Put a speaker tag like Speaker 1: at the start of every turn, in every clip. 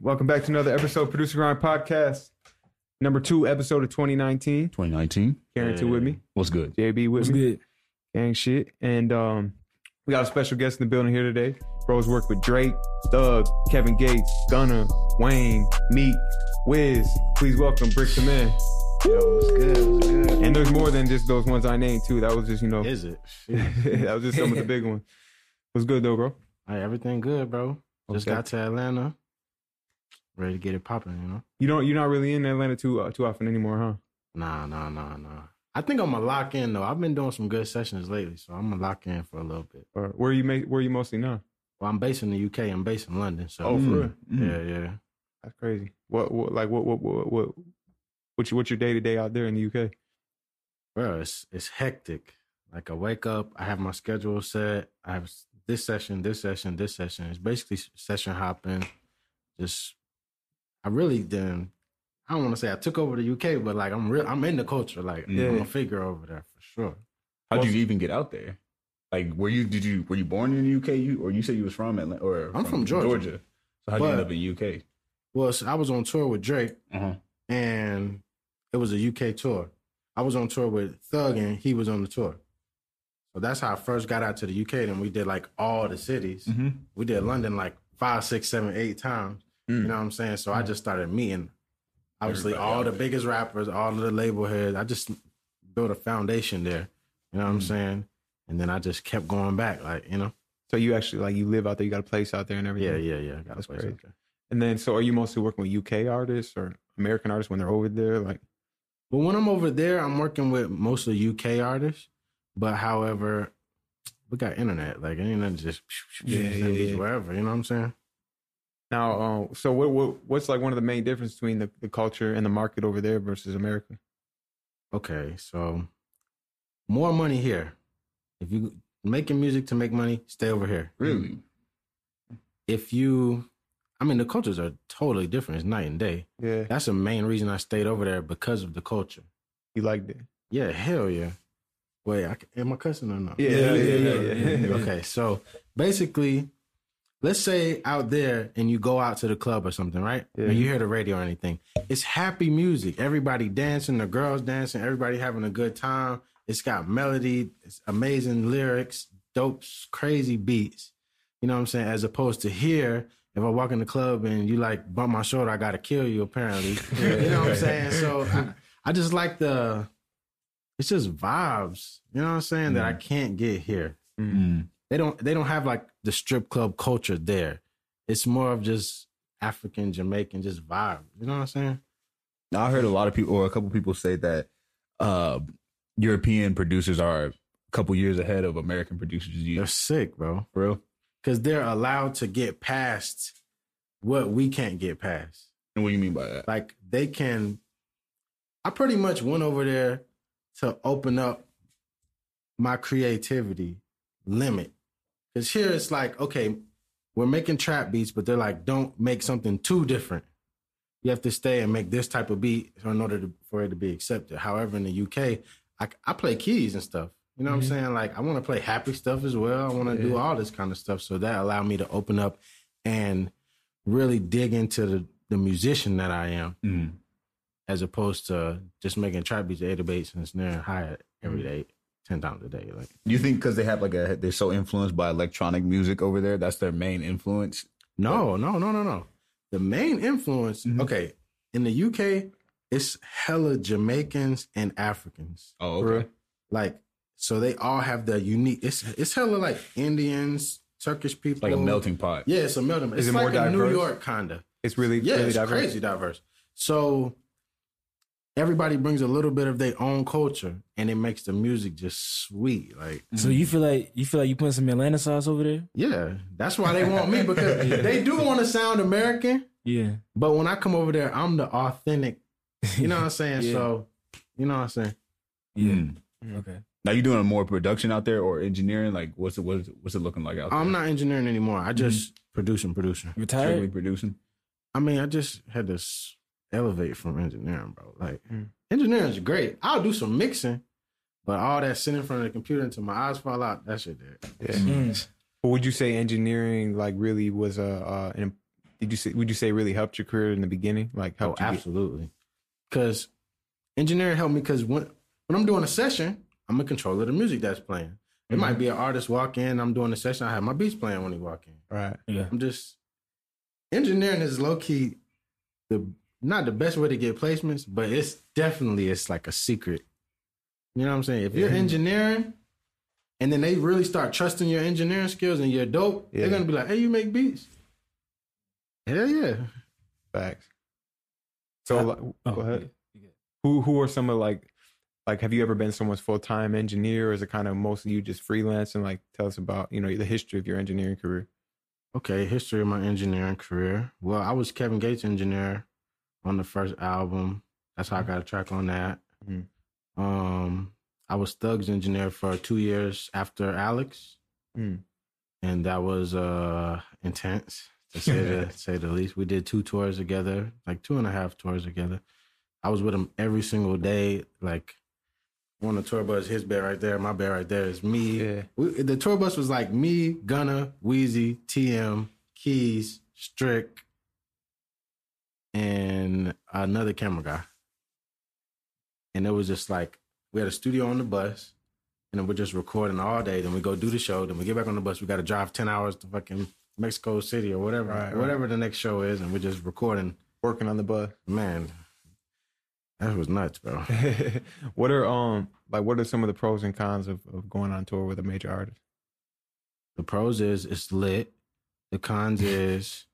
Speaker 1: Welcome back to another episode of Producer Grind Podcast. Number two episode of 2019.
Speaker 2: 2019.
Speaker 1: Carrington with me.
Speaker 2: What's good?
Speaker 1: JB with
Speaker 3: What's
Speaker 1: me.
Speaker 3: good?
Speaker 1: Gang shit. And um, we got a special guest in the building here today. Bros work with Drake, Thug, Kevin Gates, Gunna, Wayne, Meek, Wiz. Please welcome Bricks Da Mane.
Speaker 4: Yo, what's good? What's good?
Speaker 1: And there's more than just those ones I named too. That was just, you know,
Speaker 4: Is it?
Speaker 1: that was just some of the big ones. What's good though, bro?
Speaker 4: Hey, everything good, bro. Just
Speaker 1: Okay.
Speaker 4: got to Atlanta. Ready to get it popping, you know?
Speaker 1: You don't you're not really in Atlanta too uh, too often anymore, huh?
Speaker 4: Nah, nah, nah, nah. I think I'm gonna lock in though. I've been doing some good sessions lately, so I'm gonna lock in for a little bit.
Speaker 1: Or where you make? where you mostly now?
Speaker 4: Well, I'm based in the UK. I'm based in London, so
Speaker 1: Oh, for real?
Speaker 4: yeah, yeah.
Speaker 1: That's crazy. What, what like what what what what what's your, what's your day to day out there in the UK?
Speaker 4: Bro, it's it's hectic. Like I wake up, I have my schedule set. I have this session, this session, this session. It's basically session hopping. Just, I really didn't. I don't want to say I took over the UK, but like I'm real. I'm in the culture. Like
Speaker 1: Yeah.
Speaker 4: I'm a figure over there for sure.
Speaker 2: How
Speaker 1: did
Speaker 2: you even get out there? Like, were you did you were you born in the UK? You or you said you was from Atlanta or
Speaker 4: I'm from Georgia.
Speaker 2: So how'd you end up in UK?
Speaker 4: Well, so I was on tour with Drake,
Speaker 2: Uh-huh.
Speaker 4: and it was a UK tour. I was on tour with Thug, and he was on the tour. So that's how I first got out to the UK. Then we did like all the cities.
Speaker 2: Mm-hmm.
Speaker 4: We did London like five, six, seven, eight times.
Speaker 1: Mm.
Speaker 4: You know what I'm saying? So I just started meeting, obviously,
Speaker 2: Everybody
Speaker 4: all the
Speaker 2: there.
Speaker 4: biggest rappers, all of the label heads. I just built a foundation there. You know what I'm
Speaker 2: Mm.
Speaker 4: saying? And then I just kept going back, like you know.
Speaker 1: So you actually like you live out there, you got a place out there and everything.
Speaker 4: Yeah, yeah, yeah. Got a
Speaker 1: That's
Speaker 4: place
Speaker 1: great.
Speaker 4: out there.
Speaker 1: And then so are you mostly working with UK artists or American artists when they're over there? Like
Speaker 4: But when I'm over there, I'm working with mostly UK artists. But however, we got internet. Like ain't nothing just
Speaker 1: Yeah, yeah, yeah.
Speaker 4: wherever. You know what I'm saying?
Speaker 1: Now, uh, so what, what what's like one of the main differences between the, the culture and the market over there versus America?
Speaker 4: Okay, so more money here. If you making music to make money, stay over here.
Speaker 2: Really?
Speaker 4: If you, I mean, the cultures are totally different. It's night and day.
Speaker 1: Yeah,
Speaker 4: That's the main reason I stayed over there because of the culture.
Speaker 1: you liked it.
Speaker 4: Yeah, hell yeah. Wait, I, c- am I cussing or not?
Speaker 1: Yeah, yeah, yeah, yeah, yeah.
Speaker 4: okay, so basically, let's say out there and you go out to the club or something, right?
Speaker 1: Yeah.
Speaker 4: Or you hear the radio or anything. It's happy music. Everybody dancing, the girls dancing, everybody having a good time. It's got melody, it's amazing lyrics, dope, crazy beats. You know what I'm saying? As opposed to here, if I walk in the club and you like bump my shoulder, I gotta kill you. Apparently, you know what I'm saying? So I, I just like the. It's just vibes. You know what I'm saying? That I can't get here
Speaker 2: Mm.
Speaker 4: They don't they don't have like the strip club culture there. It's more of just African Jamaican just vibe. You know what I'm saying?
Speaker 2: Now I heard a lot of people or a couple people say that uh, European producers are a couple years ahead of American producers.
Speaker 4: They're sick, bro.
Speaker 2: for real?
Speaker 4: Because they're allowed to get past what we can't get past.
Speaker 2: And what do you mean by that?
Speaker 4: Like they can. I pretty much went over there to open up my creativity limit. Because here it's like, okay, we're making trap beats, but they're like, don't make something too different. You have to stay and make this type of beat in order to, for it to be accepted. However, in the UK, I, I play keys and stuff. You know what I'm saying? Like, I want to play happy stuff as well. I want to do all this kind of stuff. So that allowed me to open up and really dig into the, the musician that I am
Speaker 2: Mm.
Speaker 4: as opposed to just making trap beats, eight bass and snare and every day, 10 times a day. Like,
Speaker 2: Do you think because they have like a they're so influenced by electronic music over there, that's their main influence?
Speaker 4: no, no, no, no, no. The main influence,
Speaker 2: Mhm.
Speaker 4: okay, in the UK, it's hella Jamaicans and Africans.
Speaker 2: Oh, okay.
Speaker 4: Like, so they all have the unique, it's it's hella like Indians, Turkish people.
Speaker 2: Like a melting pot.
Speaker 4: Yeah, it's a melting pot.
Speaker 1: Is
Speaker 4: It's
Speaker 1: it more
Speaker 4: like a New? York kind of.
Speaker 1: It's really
Speaker 4: Yeah,
Speaker 1: really
Speaker 4: it's
Speaker 1: diverse.
Speaker 4: crazy diverse. So everybody brings a little bit of their own culture, and it makes the music just sweet. Like,
Speaker 3: So you feel like you feel like you putting some Atlanta sauce over there?
Speaker 4: yeah, that's why they want me because they do want to sound American.
Speaker 3: Yeah.
Speaker 4: But when I come over there, I'm the authentic. You know what I'm saying?
Speaker 3: Yeah.
Speaker 4: So, you know what I'm saying?
Speaker 3: Yeah.
Speaker 2: Mm.
Speaker 3: Okay.
Speaker 2: Now you doing more production out there or engineering? Like what's it what's it, what's it looking like out there?
Speaker 4: I'm not engineering anymore. I just producing, producing.
Speaker 2: strictly
Speaker 3: Retired?
Speaker 2: producing.
Speaker 4: I mean, I just had to s- elevate from engineering, bro. Like,
Speaker 1: Mm.
Speaker 4: engineering's great. I'll do some mixing, but all that sitting in front of the computer until my eyes fall out, that shit there.
Speaker 1: Yeah.
Speaker 3: Mm.
Speaker 1: But would you say engineering like really was a uh, an, did you say would you say really helped your career in the beginning? Like
Speaker 4: Oh,
Speaker 1: helped you
Speaker 4: absolutely. Because engineering helped me because when when I'm doing a session, I'm in control of the music that's playing. It
Speaker 1: Mm-hmm.
Speaker 4: might be an artist walk in, I'm doing a session, I have my beats playing when he walk in.
Speaker 1: right.
Speaker 3: Yeah.
Speaker 4: I'm just engineering is low key the not the best way to get placements, but it's definitely it's like a secret. You know what I'm saying? If you're
Speaker 1: Yeah.
Speaker 4: engineering and then they really start trusting your engineering skills and you're dope,
Speaker 1: Yeah.
Speaker 4: they're gonna be like, "Hey, you make beats." Hell yeah!
Speaker 1: Facts. So
Speaker 3: I-
Speaker 1: like,
Speaker 3: Oh,
Speaker 1: go ahead.
Speaker 3: yeah.
Speaker 1: Who who are some of like like have you ever been someone's full time engineer or is it kind of mostly you just freelance and like tell us about, you know, the history of your engineering career?
Speaker 4: Okay, history of my engineering career. Well, I was Kevin Gates' engineer on the first album. That's how I got a track on that.
Speaker 1: Mhm.
Speaker 4: Um, I was Thug's engineer for two years after Alex,
Speaker 1: Mm.
Speaker 4: and that was uh intense to say the say the least. We did two tours together, like two and a half tours together. I was with him every single day. Like on the tour bus, his bed right there, my bed right there is me.
Speaker 1: Yeah.
Speaker 4: We, the tour bus was like me, Gunna, Wheezy, TM, Keys, Strick, and another camera guy. And it was just like we had a studio on the bus, and then we're just recording all day. Then we go do the show. Then we get back on the bus. We got to drive ten hours to fucking Mexico City or whatever,
Speaker 1: Right, right.
Speaker 4: whatever the next show is, and we're just recording.
Speaker 1: Working on the bus.
Speaker 4: Man, that was nuts, bro.
Speaker 1: what are um like what are some of the pros and cons of, of going on tour with a major artist?
Speaker 4: The pros is it's lit. The cons is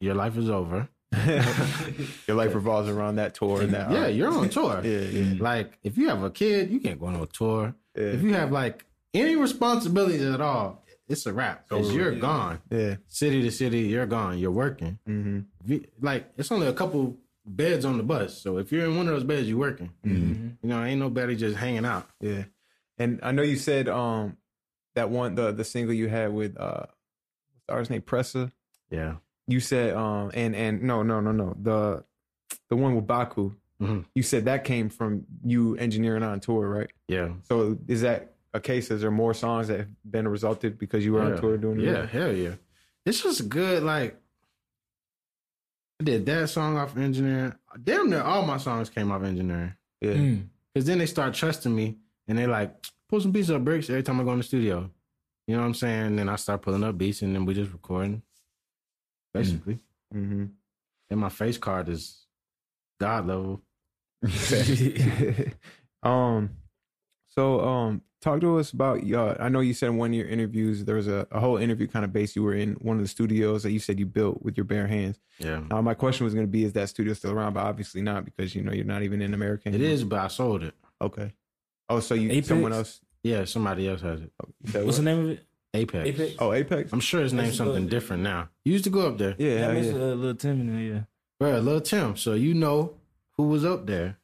Speaker 4: your life is over.
Speaker 1: Your life revolves around that tour and that
Speaker 4: yeah, you're on tour.
Speaker 1: yeah, yeah,
Speaker 4: Like if you have a kid, you can't go on a tour.
Speaker 1: yeah.
Speaker 4: If you have like any responsibilities at all, it's a wrap because you're gone.
Speaker 1: yeah.
Speaker 4: City to city, you're gone. You're working.
Speaker 1: Mm-hmm.
Speaker 4: You- Like it's only a couple beds on the bus, so if you're in one of those beds, you're working.
Speaker 1: Mm-hmm.
Speaker 4: You know, ain't nobody just hanging out.
Speaker 1: Yeah. And I know you said um that one the the single you had with uh what's the artist name Pressa.
Speaker 4: Yeah,
Speaker 1: You said um and and no no no no the the one with Baku.
Speaker 4: Mhm.
Speaker 1: You said that came from you engineering on tour, right?
Speaker 4: yeah,
Speaker 1: So is that a case? Is there more songs that have been resulted because you were
Speaker 4: yeah.
Speaker 1: on tour doing
Speaker 4: Yeah,
Speaker 1: it?
Speaker 4: hell yeah. It's just good. Like I did that song off engineering. Damn near all my songs came off engineering.
Speaker 1: Yeah.
Speaker 3: Mm.
Speaker 4: Cause then they start trusting me and they like pull some beats up bricks every time I go in the studio. You know what I'm saying? And then I start pulling up beats and then we just recording. Basically.
Speaker 1: Mm-hmm.
Speaker 4: And my face card is God level.
Speaker 1: um, so um, talk to us about. Uh, I know you said in one of your interviews there was a, a whole interview kind of base. You were in one of the studios that you said you built with your bare hands.
Speaker 4: Yeah.
Speaker 1: Now, my question was going to be: Is that studio still around? But obviously not, because you know you're not even in America.
Speaker 4: It
Speaker 1: anymore.
Speaker 4: is, but I sold it.
Speaker 1: okay. Oh, so you
Speaker 3: Apex?
Speaker 1: someone else?
Speaker 4: Yeah, somebody else has it.
Speaker 1: you said
Speaker 3: What's the name of it?
Speaker 4: Apex.
Speaker 3: Apex?
Speaker 1: Oh, Apex.
Speaker 4: I'm sure his named
Speaker 3: That's good.
Speaker 4: something different now. You used to go up there.
Speaker 1: Yeah,
Speaker 3: Yeah,
Speaker 1: yeah,
Speaker 3: I uh, little Tim in there. Yeah.
Speaker 4: Bro, Little Tim. So you know who was up there.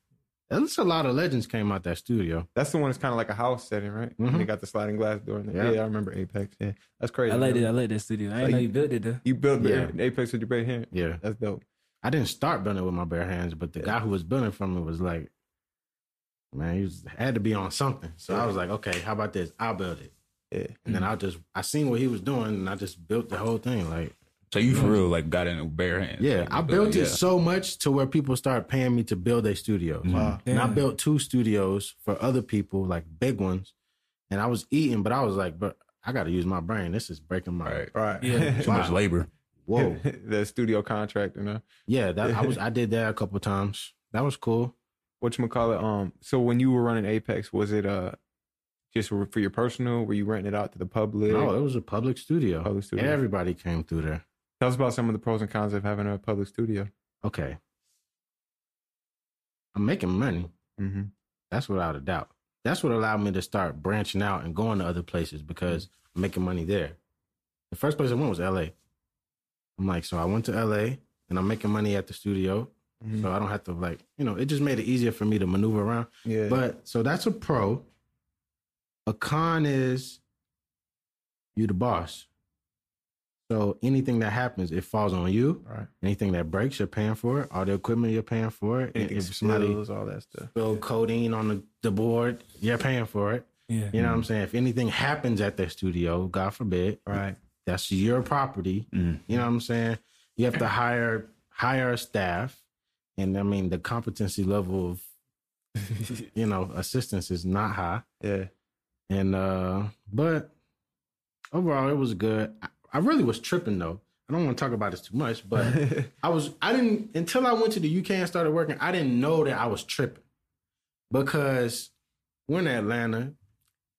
Speaker 4: There's a lot of legends came out that studio.
Speaker 1: That's the one that's kind of like a house setting, right?
Speaker 4: Mhm.
Speaker 1: And they got the sliding glass door. In there.
Speaker 4: Yeah.
Speaker 1: Yeah. I remember Apex. Yeah, that's crazy.
Speaker 3: I like
Speaker 1: man.
Speaker 3: it. I like that studio. I
Speaker 1: So
Speaker 3: didn't know
Speaker 1: you-
Speaker 3: you built it though.
Speaker 1: You built
Speaker 4: Yeah.
Speaker 1: Apex with your bare hand.
Speaker 4: Yeah.
Speaker 1: That's dope.
Speaker 4: I didn't start building it with my bare hands, but the
Speaker 1: Yeah.
Speaker 4: guy who was building from me was like, man, he was, had to be on something. So I was like, okay, how about this? I'll build it.
Speaker 1: Yeah.
Speaker 4: And then I just, I seen what he was doing and I just built the whole thing. Like,
Speaker 2: So you for real like got in with bare hands.
Speaker 4: yeah,
Speaker 2: Like,
Speaker 4: I built
Speaker 2: yeah.
Speaker 4: it so much to where people started paying me to build their studios.
Speaker 1: Wow.
Speaker 4: And I built two studios for other people, like big ones. And I was eating, but I was like, but I got to use my brain. This is breaking my,
Speaker 2: Right.
Speaker 1: Right.
Speaker 3: Yeah.
Speaker 2: Too much labor.
Speaker 4: whoa.
Speaker 1: the studio contract, you know.
Speaker 4: yeah, that I was, I did that a couple times. That was cool.
Speaker 1: What you call it? Um. So when you were running Apex, was it uh just for your personal? Were you renting it out to the public?
Speaker 4: No, it was a public studio.
Speaker 1: Public studio.
Speaker 4: Everybody came through there.
Speaker 1: Tell us about some of the pros and cons of having a public studio.
Speaker 4: Okay. I'm making money.
Speaker 1: Mm-hmm.
Speaker 4: That's without a doubt. That's what allowed me to start branching out and going to other places because I'm making money there. The first place I went was LA. I'm like, so I went to LA and I'm making money at the studio.
Speaker 1: Mhm.
Speaker 4: So I don't have to like, you know, it just made it easier for me to maneuver around.
Speaker 1: Yeah.
Speaker 4: But so that's a pro. A con is you the boss. So anything that happens, it falls on you.
Speaker 1: right.
Speaker 4: Anything that breaks, you're paying for it. All the equipment, you're paying for it.
Speaker 1: Anything
Speaker 4: if somebody
Speaker 1: spills, all that stuff.
Speaker 4: spill codeine on the, the board, you're paying for it.
Speaker 3: Yeah.
Speaker 4: You know what I'm saying? If anything happens at their studio, God forbid,
Speaker 1: Right.
Speaker 4: that's your property.
Speaker 2: Mm.
Speaker 4: You know what I'm saying? you have to hire hire a staff, and I mean the competency level of you know assistance is not high.
Speaker 1: Yeah.
Speaker 4: And uh but overall it was good. I, I really was tripping though. I don't want to talk about this too much, but I was I didn't until I went to the UK and started working, I didn't know that I was tripping. Because we're in Atlanta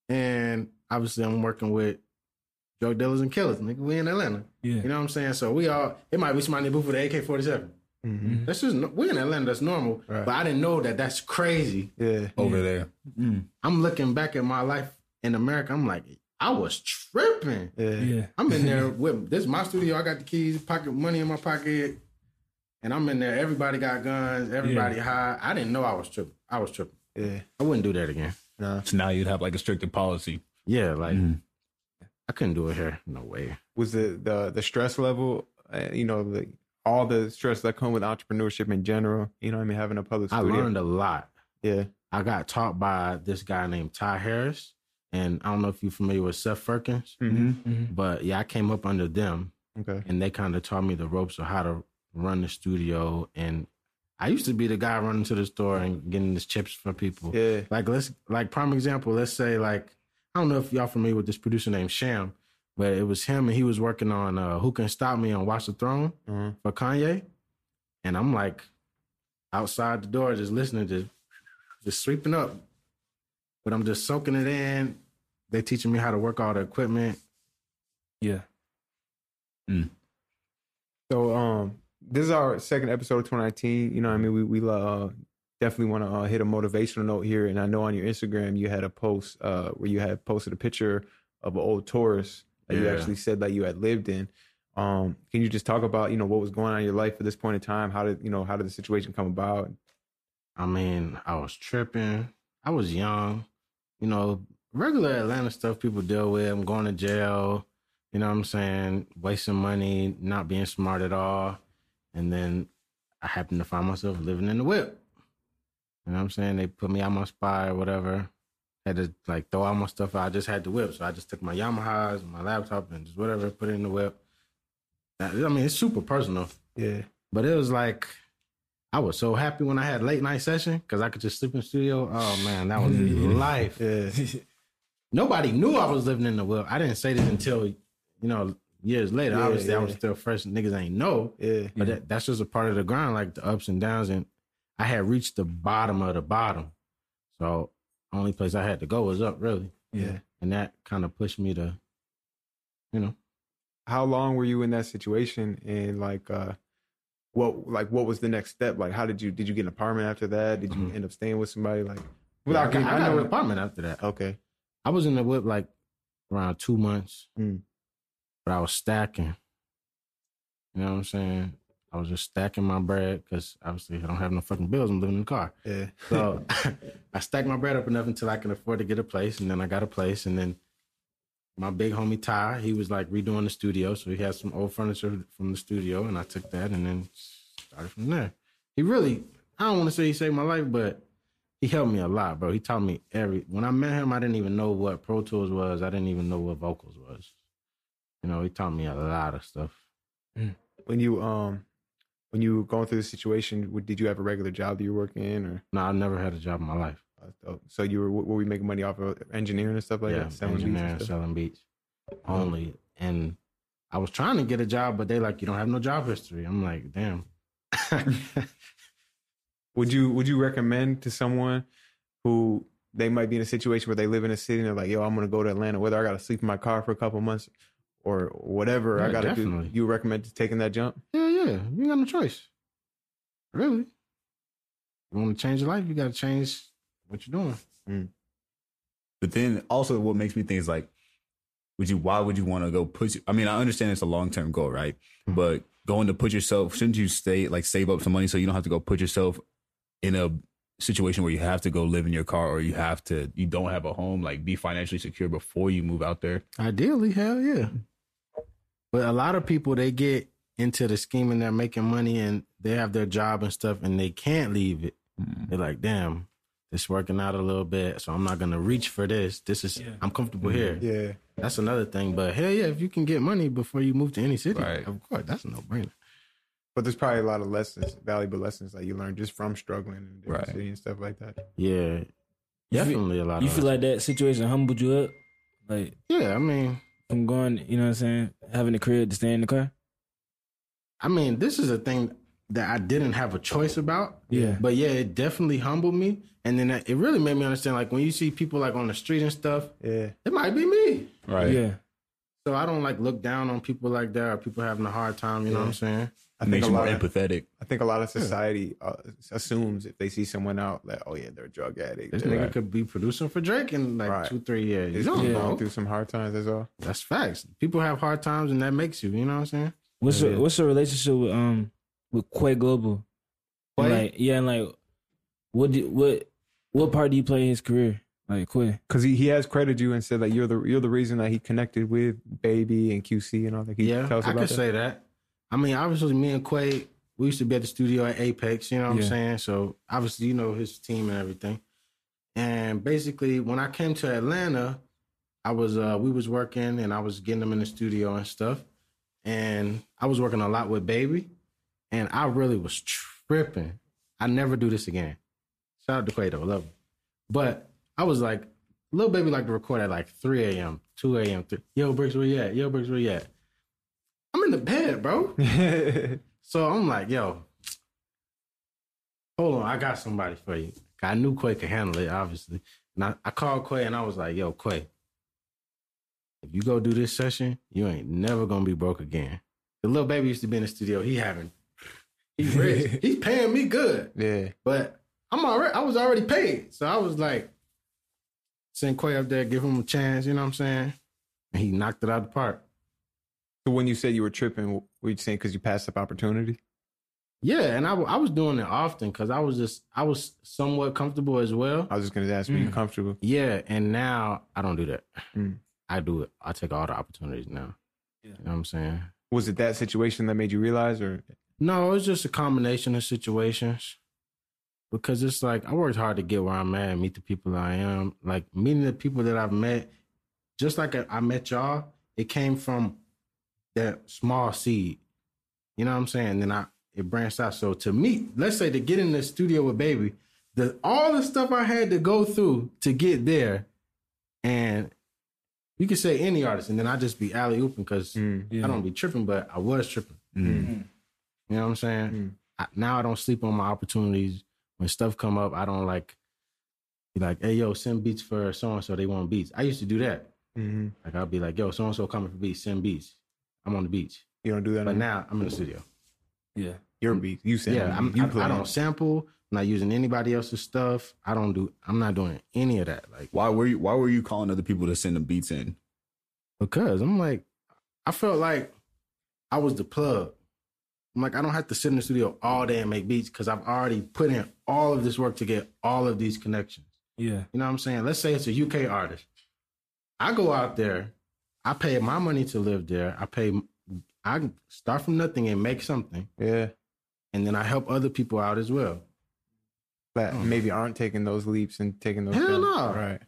Speaker 4: and obviously I'm working with drug dealers and killers. Nigga, we in Atlanta.
Speaker 3: Yeah.
Speaker 4: You know what I'm saying? So we all it might be somebody in the booth with an AK forty seven.
Speaker 1: Mhm.
Speaker 4: That's just no- we in Atlanta, that's normal.
Speaker 1: Right.
Speaker 4: But I didn't know that that's crazy.
Speaker 1: Yeah.
Speaker 2: over there.
Speaker 4: I'm looking back at my life in America. I'm like, I was tripping.
Speaker 1: Yeah.
Speaker 3: Yeah.
Speaker 4: I'm in there with this is my studio. I got the keys, pocket money in my pocket, and I'm in there. Everybody got guns. Everybody high. I didn't know I was tripping. I was tripping.
Speaker 1: Yeah.
Speaker 4: I wouldn't do that again.
Speaker 1: Nah.
Speaker 2: So now you'd have like a stricter policy.
Speaker 4: Yeah, like
Speaker 2: Mhm.
Speaker 4: I couldn't do it here. No way.
Speaker 1: Was the the the stress level? Uh, you know, the all the stress that come with entrepreneurship in general. You know, what I mean, having a public
Speaker 4: I
Speaker 1: studio.
Speaker 4: learned a lot.
Speaker 1: Yeah.
Speaker 4: I got taught by this guy named Ty Harris, and I don't know if you're familiar with Seth Firkins,
Speaker 1: Mm-hmm.
Speaker 4: but yeah, I came up under them.
Speaker 1: Okay.
Speaker 4: and they kind of taught me the ropes of how to run the studio. And I used to be the guy running to the store and getting the chips for people.
Speaker 1: Yeah.
Speaker 4: Like let's like prime example. Let's say like I don't know if y'all familiar with this producer named Sham, but it was him and he was working on uh, Who Gon Stop Me on Watch the Throne
Speaker 1: Uh-huh.
Speaker 4: for Kanye, and I'm like outside the door just listening to just sweeping up, but I'm just soaking it in. They teaching me how to work all the equipment.
Speaker 3: Yeah.
Speaker 1: So um, this is our second episode of 2019. You know, what I mean, we we uh, definitely want to uh, hit a motivational note here. And I know on your Instagram you had a post uh, where you had posted a picture of an old Taurus that you actually said that you had lived in. Um, can you just talk about you know what was going on in your life at this point in time? How did you know how did the situation come about?
Speaker 4: I mean, I was tripping. I was young. You know, regular Atlanta stuff people deal with. I'm going to jail. You know what I'm saying? Wasting money, not being smart at all. And then I happen to find myself living in the whip. You know what I'm saying? They put me out my spot or whatever. Had to like throw all my stuff out. I just had the whip. So I just took my Yamahas, my laptop, and just whatever, put it in the whip. I mean, it's super personal.
Speaker 1: Yeah,
Speaker 4: But it was like I was so happy when I had late night session because I could just sleep in the studio. Oh man, that was life.
Speaker 1: yeah,
Speaker 4: Nobody knew I was living in the will. I didn't say this until you know years later.
Speaker 1: Yeah,
Speaker 4: Obviously, I was
Speaker 1: yeah.
Speaker 4: still fresh. Niggas ain't know,
Speaker 1: yeah.
Speaker 4: but that, that's just a part of the grind, like the ups and downs. And I had reached the bottom of the bottom, so only place I had to go was up, really.
Speaker 1: Yeah.
Speaker 4: And that kind of pushed me to, you know,
Speaker 1: How long were you in that situation? And like, uh, what like what was the next step? Like, how did you did you get an apartment after that? Did you
Speaker 4: Mhm.
Speaker 1: end up staying with somebody? Like,
Speaker 4: I
Speaker 1: without
Speaker 4: got,
Speaker 1: getting,
Speaker 4: I
Speaker 1: I
Speaker 4: got
Speaker 1: know
Speaker 4: an apartment after that.
Speaker 1: Okay.
Speaker 4: I was in the whip like around two months,
Speaker 1: Mm.
Speaker 4: but I was stacking. You know what I'm saying? I was just stacking my bread because obviously I don't have no fucking bills. I'm living in the car.
Speaker 1: Yeah.
Speaker 4: So I stacked my bread up enough until I can afford to get a place. And then I got a place. And then my big homie Ty, he was like redoing the studio. So he had some old furniture from the studio. And I took that and then started from there. He really, I don't want to say he saved my life, but he helped me a lot, bro. He taught me every, when I met him, I didn't even know what Pro Tools was. I didn't even know what vocals was. You know, he taught me a lot of stuff.
Speaker 1: When you um when you were going through the situation, did you have a regular job that you were working in, or
Speaker 4: No, I never had a job in my life.
Speaker 1: uh, so you were were we making money off of engineering and stuff like
Speaker 4: yeah,
Speaker 1: that, selling beats
Speaker 4: engineering,
Speaker 1: stuff?
Speaker 4: selling beats only. And I was trying to get a job, but they like, you don't have no job history. I'm like, damn.
Speaker 1: Would you would you recommend to someone who they might be in a situation where they live in a city and they're like, yo, I'm gonna go to Atlanta, whether I gotta sleep in my car for a couple months or whatever I gotta
Speaker 4: definitely.
Speaker 1: do. You recommend taking that jump?
Speaker 4: yeah, yeah. You ain't got no choice. Really. You want to change your life, you got to change what you're doing.
Speaker 2: But then also what makes me think is like, would you why would you want to go put I mean, I understand it's a long term goal, right?
Speaker 4: Mhm.
Speaker 2: But going to put yourself shouldn't you stay like save up some money so you don't have to go put yourself in a situation where you have to go live in your car or you have to you don't have a home, like be financially secure before you move out there.
Speaker 4: Ideally, hell yeah. But a lot of people they get into the scheme and they're making money and they have their job and stuff and they can't leave it. Mm-hmm. They're like, damn, it's working out a little bit, so I'm not gonna reach for this. This is
Speaker 3: Yeah.
Speaker 4: I'm comfortable here. Mm-hmm.
Speaker 1: Yeah.
Speaker 4: That's another thing. But hell yeah, if you can get money before you move to any city,
Speaker 2: Right.
Speaker 4: of course, that's a no brainer.
Speaker 1: But there's probably a lot of lessons, valuable lessons that you learn just from struggling in different
Speaker 2: Right.
Speaker 1: city and stuff like that.
Speaker 4: Yeah,
Speaker 3: You feel-
Speaker 4: definitely a lot.
Speaker 3: You
Speaker 4: of
Speaker 3: feel like that situation humbled you up, like
Speaker 4: yeah. I mean,
Speaker 3: from going, you know what I'm saying, having a career to stay in the car.
Speaker 4: I mean, this is a thing that I didn't have a choice about.
Speaker 3: Yeah.
Speaker 4: But yeah, it definitely humbled me, and then it really made me understand. Like when you see people like on the street and stuff,
Speaker 1: Yeah.
Speaker 4: it might be me.
Speaker 2: Right.
Speaker 3: Yeah,
Speaker 4: So I don't like look down on people like that or people having a hard time. You know what I'm saying?
Speaker 1: I
Speaker 2: Makes
Speaker 1: think a
Speaker 2: you more
Speaker 1: lot of,
Speaker 2: empathetic.
Speaker 1: I think a lot of society uh, assumes if they see someone out that oh yeah they're a drug addict.
Speaker 4: This
Speaker 1: They're
Speaker 4: nigga
Speaker 2: Right.
Speaker 4: could be producing for Drake in like
Speaker 1: Right.
Speaker 4: two, three years. You
Speaker 1: just
Speaker 4: don't
Speaker 3: Yeah.
Speaker 1: going
Speaker 4: know.
Speaker 1: through some hard times. as well.
Speaker 4: That's facts. People have hard times, and that makes you. You know what I'm saying?
Speaker 3: what's
Speaker 1: Yeah.
Speaker 3: your what's your relationship with um with Quay Global? And,
Speaker 4: Quay?
Speaker 3: like yeah, and like what do, what what part do you play in his career? Like Quay.
Speaker 1: Because he, he has credited you and said that you're the you're the reason that he connected with Baby and QC and all that. Can you
Speaker 4: yeah,
Speaker 1: tell
Speaker 4: I
Speaker 1: about
Speaker 4: could
Speaker 1: that?
Speaker 4: say that. I mean, obviously, me and Quay, we used to be at the studio at Apex. You know what
Speaker 3: Yeah.
Speaker 4: I'm saying? So obviously, you know his team and everything. And basically, when I came to Atlanta, I was uh we was working and I was getting them in the studio and stuff. And I was working a lot with Baby, and I really was tripping. I never do this again. Shout out to Quay though, love him. But I was like, Lil Baby like to record at like 3 a.m., 2 a.m. 3. Yo, Bricks, where you at? Yo, Bricks, where you at? I'm in the bed, bro. So I'm like, yo, hold on, I got somebody for you. I knew Quay could handle it, obviously. And I, I called Quay and I was like, yo, Quay, if you go do this session, you ain't never gonna be broke again. The Lil Baby used to be in the studio. He having, he's rich. he's paying me good,
Speaker 1: yeah.
Speaker 4: but I'm already, I was already paid. So I was like, send Quay up there, give him a chance. You know what I'm saying? And he knocked it out of the park.
Speaker 1: So when you said you were tripping, were you saying because you passed up opportunity?
Speaker 4: Yeah, and I, w- I was doing it often because I was just I was somewhat comfortable as well.
Speaker 1: I was just gonna ask, were you
Speaker 3: Mm.
Speaker 1: comfortable?
Speaker 4: Yeah, and now I don't do that.
Speaker 1: Mm.
Speaker 4: I do it. I take all the opportunities now.
Speaker 3: Yeah.
Speaker 4: You know what I'm saying?
Speaker 1: Was it that situation that made you realize, or
Speaker 4: No, It was just a combination of situations. Because it's like I worked hard to get where I'm at and meet the people I am. Like meeting the people that I've met, just like I, I met y'all, it came from that small seed. You know what I'm saying? then I it branched out. So to me, let's say to get in the studio with baby, the all the stuff I had to go through to get there, and you could say any artist, and then I just be alley ooping because
Speaker 1: Mm.
Speaker 3: Yeah.
Speaker 4: I don't be tripping, but I was tripping.
Speaker 2: Mm.
Speaker 4: You know what I'm saying?
Speaker 1: Mm.
Speaker 4: I, now I don't sleep on my opportunities. When stuff come up, I don't like be like, hey yo, send beats for so and so. They want beats. I used to do that.
Speaker 1: hmm
Speaker 4: Like I'll be like, yo, so and so coming for beats. Send beats. I'm on the beach.
Speaker 1: you don't do that?
Speaker 4: But
Speaker 1: anymore?
Speaker 4: now I'm in the studio.
Speaker 3: Yeah.
Speaker 1: your beat, you said,
Speaker 4: yeah, I'm,
Speaker 1: you
Speaker 4: I,
Speaker 1: play.
Speaker 4: I don't sample. I'm not using anybody else's stuff. I don't do. I'm not doing any of that. Like
Speaker 2: Why were you? Why were you calling other people to send them beats in?
Speaker 4: because I'm like, I felt like I was the plug. I'm like, I don't have to sit in the studio all day and make beats because I've already put in all of this work to get all of these connections.
Speaker 3: Yeah.
Speaker 4: You know what I'm saying? Let's say it's a UK artist. I go out there, I pay my money to live there. I pay, I start from nothing and make something,
Speaker 1: Yeah,
Speaker 4: and then I help other people out as well.
Speaker 1: that
Speaker 4: Oh.
Speaker 1: maybe aren't taking those leaps and taking those.
Speaker 4: Hell no.
Speaker 1: Right.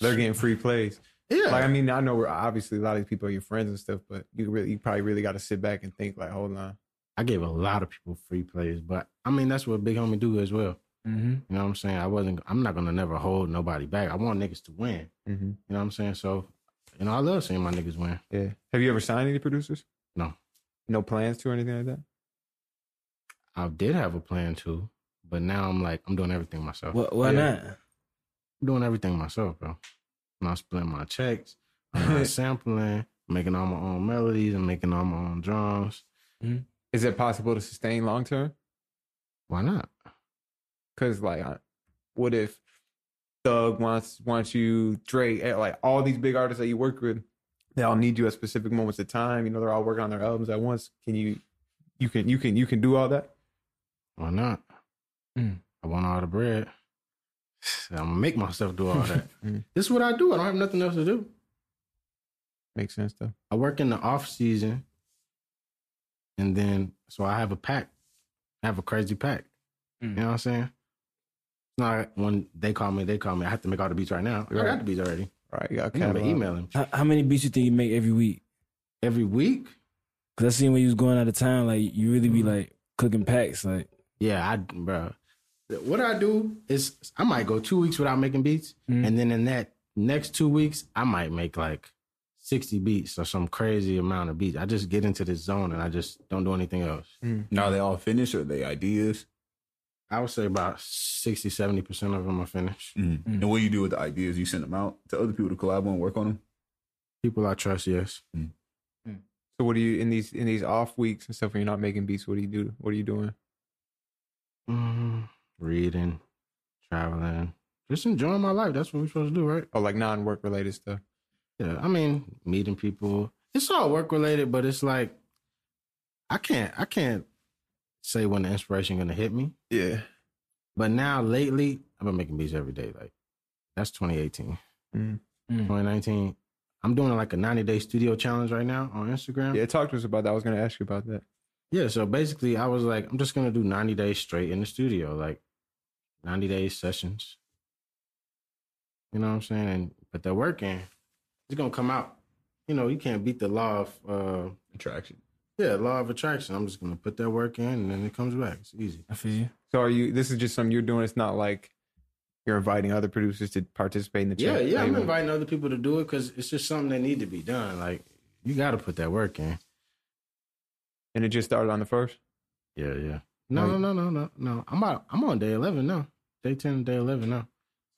Speaker 1: They're getting free plays.
Speaker 4: Yeah,
Speaker 1: Like I mean, I know we're obviously a lot of these people are your friends and stuff, but you really, you probably really got to sit back and think like, hold on.
Speaker 4: I gave a lot of people free plays, but I mean that's what Big Homie do as well.
Speaker 3: Mm-hmm.
Speaker 4: You know what I'm saying? I wasn't. I'm not gonna never hold nobody back. I want niggas to win.
Speaker 1: Mm-hmm.
Speaker 4: You know what I'm saying? So, you know, I love seeing my niggas win.
Speaker 1: Yeah. Have you ever signed any producers?
Speaker 4: No.
Speaker 1: No plans to or anything like that.
Speaker 4: I did have a plan to, but now I'm like, I'm doing everything myself.
Speaker 3: Why, why
Speaker 1: Yeah.
Speaker 3: not?
Speaker 4: I'm doing everything myself, bro. I'm not splitting my checks. I'm not sampling. making all my own melodies. I'm making all my own drums. Mm-hmm.
Speaker 1: Is it possible to sustain long term?
Speaker 4: Why not?
Speaker 1: Because like, what if Thug wants wants you, Drake, eh, like all these big artists that you work with, they all need you at specific moments of time. You know, they're all working on their albums at once. Can you, you can, you can, you can do all that?
Speaker 4: Why not?
Speaker 3: Mm.
Speaker 4: I want all the bread. I'm gonna make myself do all that.
Speaker 1: Mm.
Speaker 4: this is what I do. I don't have nothing else to do.
Speaker 1: Makes sense though.
Speaker 4: I work in the off season, and then so I have a pack. I have a crazy pack.
Speaker 3: Mm.
Speaker 4: You know what I'm saying? It's not like when they call me, they call me. I have to make all the beats right now. I got the beats already.
Speaker 1: Right? You got
Speaker 4: I can
Speaker 1: catalog.
Speaker 4: email him.
Speaker 3: How, how many beats you think you make every week?
Speaker 4: every week.
Speaker 3: Cause I seen when you was going out of town, like you really be like cooking packs, like
Speaker 4: Yeah, I bro. What I do is I might go two weeks without making beats,
Speaker 3: Mm.
Speaker 4: and then in that next two weeks, I might make like sixty beats or some crazy amount of beats. I just get into this zone and I just don't do anything else.
Speaker 2: Now are they all finished or are they ideas?
Speaker 4: I would say about 60, 70 percent of them are finished.
Speaker 2: Mm. And what do you do with the ideas? You send them out to other people to collab on and work on them?
Speaker 4: People I trust, yes.
Speaker 1: So what do you in these in these off weeks and stuff when you're not making beats? What do you do? What are you doing?
Speaker 4: Mm, reading, traveling, just enjoying my life. That's what we're supposed to do, right?
Speaker 1: Oh, like non work related stuff.
Speaker 4: Yeah, I mean, meeting people. It's all work related, but it's like I can't I can't say when the inspiration gonna hit me.
Speaker 1: Yeah.
Speaker 4: But now lately, I've been making beats every day. Like that's 2018.
Speaker 1: Mm.
Speaker 4: 2019. I'm doing like a 90 day studio challenge right now on Instagram.
Speaker 1: Yeah. Talk to us about that. I was going to ask you about that.
Speaker 4: Yeah, so basically I was like, I'm just gonna do 90 days straight in the studio, like 90 days sessions. You know what I'm saying? And but they're working. It's gonna come out. You know, you can't beat the law of uh
Speaker 2: Attraction.
Speaker 4: Yeah, law of attraction. I'm just gonna put that work in and then it comes back. It's easy.
Speaker 3: I feel you.
Speaker 1: So are you? This is just something you're doing. It's not like you're inviting other producers to participate in the
Speaker 4: challenge.
Speaker 1: Yeah,
Speaker 4: yeah. I'm inviting other people to do it because it's just something that need to be done. Like you gotta put that work in.
Speaker 1: And it just started on the first.
Speaker 4: Yeah, yeah. No, no, no, no, no, no. I'm out I'm on day eleven now. Day ten, day eleven now.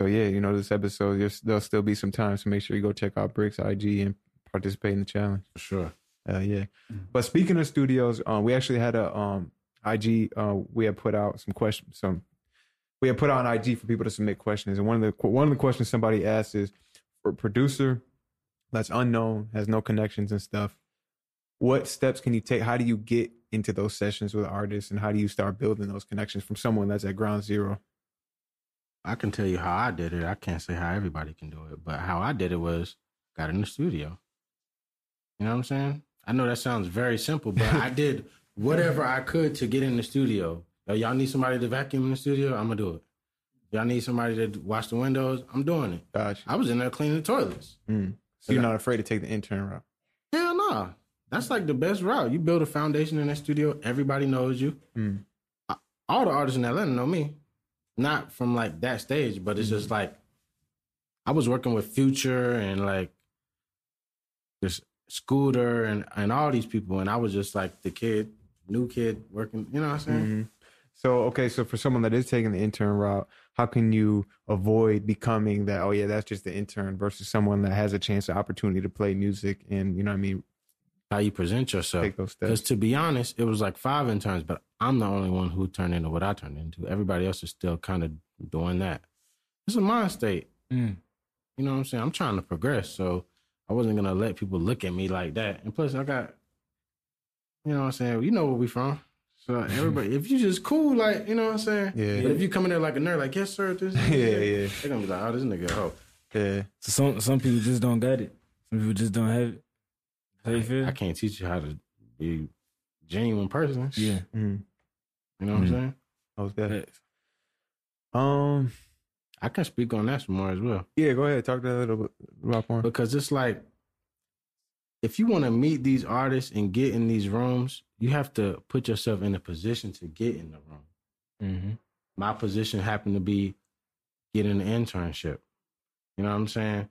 Speaker 1: So yeah, you know this episode. There's, there'll still be some time, so make sure you go check out Bricks IG and participate in the challenge.
Speaker 4: For sure.
Speaker 1: Uh, yeah. But speaking of studios, um, we actually had a um IG. Uh, we had put out some questions. Some we had put out on IG for people to submit questions, and one of the one of the questions somebody asked is for a producer that's unknown, has no connections and stuff. What steps can you take? How do you get into those sessions with artists, and how do you start building those connections from someone that's at ground zero?
Speaker 4: I can tell you how I did it. I can't say how everybody can do it, but how I did it was got in the studio. You know what I'm saying? I know that sounds very simple, but I did whatever I could to get in the studio. Y'all need somebody to vacuum in the studio? I'm gonna do it. Y'all need somebody to wash the windows? I'm doing it.
Speaker 1: Gotcha.
Speaker 4: I was in there cleaning the toilets.
Speaker 1: Mm. So you're not afraid to take the intern route.
Speaker 4: Hell no. That's like the best route. You build a foundation in that studio, everybody knows you.
Speaker 1: Mm.
Speaker 4: All the artists in Atlanta know me. Not from like that stage, but it's just like I was working with Future and like this Scooter and and all these people, and I was just like the kid, new kid working. You know what I'm saying?
Speaker 1: Mhm. So okay, so for someone that is taking the intern route, how can you avoid becoming that? Oh yeah, that's just the intern versus someone that has a chance, an opportunity to play music, and you know what I mean,
Speaker 4: How you present yourself. Because to be honest, it was like five interns, but I'm the only one who turned into what I turned into. Everybody else is still kind of doing that. It's a mind state.
Speaker 3: Mm.
Speaker 4: You know what I'm saying? I'm trying to progress, so I wasn't gonna let people look at me like that. And plus, I got, you know what I'm saying? You know where we from. So everybody, if you just cool, like you know what I'm saying.
Speaker 1: Yeah.
Speaker 4: But if you come in there like a nerd, like yes sir, this,
Speaker 1: Yeah, yeah.
Speaker 4: they're gonna be like, oh, this nigga, oh,
Speaker 1: Yeah,
Speaker 3: So some some people just don't got it. Some people just don't have it. How you feel?
Speaker 4: I can't teach you how to be a genuine person.
Speaker 3: Yeah.
Speaker 1: mm
Speaker 4: You know what I'm
Speaker 2: Mhm.
Speaker 4: saying?
Speaker 1: most definitely. Um,
Speaker 4: I can speak on that some more as well.
Speaker 1: yeah, go ahead, talk to that a little bit about more.
Speaker 4: because it's like if you want to meet these artists and get in these rooms, you have to put yourself in a position to get in the room.
Speaker 3: Mm-hmm.
Speaker 4: My position happened to be getting an internship. You know what I'm saying?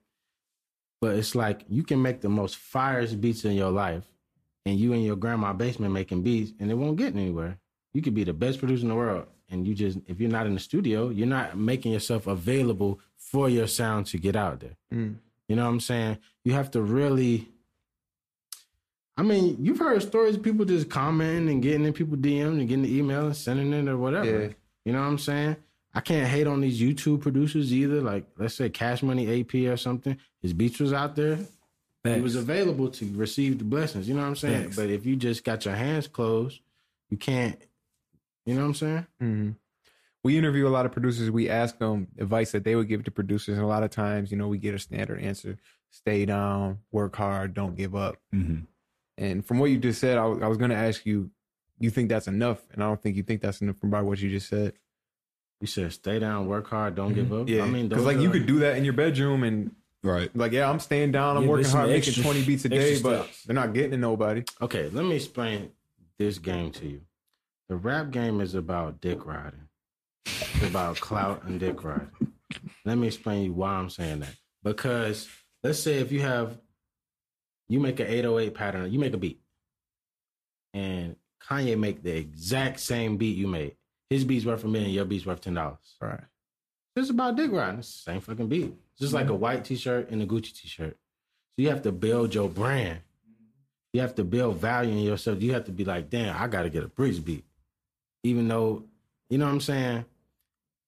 Speaker 4: But it's like you can make the most firest beats in your life, and you in your grandma basement making beats, and it won't get anywhere. You could be the best producer in the world, and you just if you're not in the studio, you're not making yourself available for your sound to get out there.
Speaker 1: Mm.
Speaker 4: You know what I'm saying? You have to really. I mean, you've heard stories of people just commenting and getting in people DMs and getting the email and sending it or whatever.
Speaker 1: Yeah.
Speaker 4: You know what I'm saying? I can't hate on these YouTube producers either. Like, let's say Cash Money AP or something. His beats was out there. He was available to receive the blessings. You know what I'm saying?
Speaker 3: Facts.
Speaker 4: But if you just got your hands closed, you can't. You know what I'm saying?
Speaker 1: hmm We interview a lot of producers. We ask them advice that they would give to producers, and a lot of times, you know, we get a standard answer: stay down, work hard, don't give up.
Speaker 2: Mm-hmm.
Speaker 1: And from what you just said, I was, I was going to ask you, you think that's enough? And I don't think you think that's enough from by what you just said.
Speaker 4: You said stay down, work hard, don't give up.
Speaker 1: Yeah,
Speaker 4: I mean,
Speaker 1: because like you
Speaker 4: are-
Speaker 1: could do that in your bedroom, and
Speaker 2: Right.
Speaker 1: Like, yeah, I'm staying down. I'm
Speaker 3: Yeah,
Speaker 1: working hard, making 20 beats a day, but
Speaker 3: steps.
Speaker 1: they're not getting to nobody.
Speaker 4: Okay, let me explain this game to you. The rap game is about dick riding. It's about clout and dick riding. Let me explain you why I'm saying that. Because let's say if you have you make an 808 pattern, you make a beat. And Kanye make the exact same beat you made. His beat's worth a million, your beat's worth ten dollars.
Speaker 1: Right.
Speaker 4: It's about dick riding. It's the same fucking beat. It's just like a mm-hmm. white t-shirt and a Gucci t-shirt. So you have to build your brand. You have to build value in yourself. You have to be like, damn, I gotta get a Bricks beat. Even though, you know what I'm saying?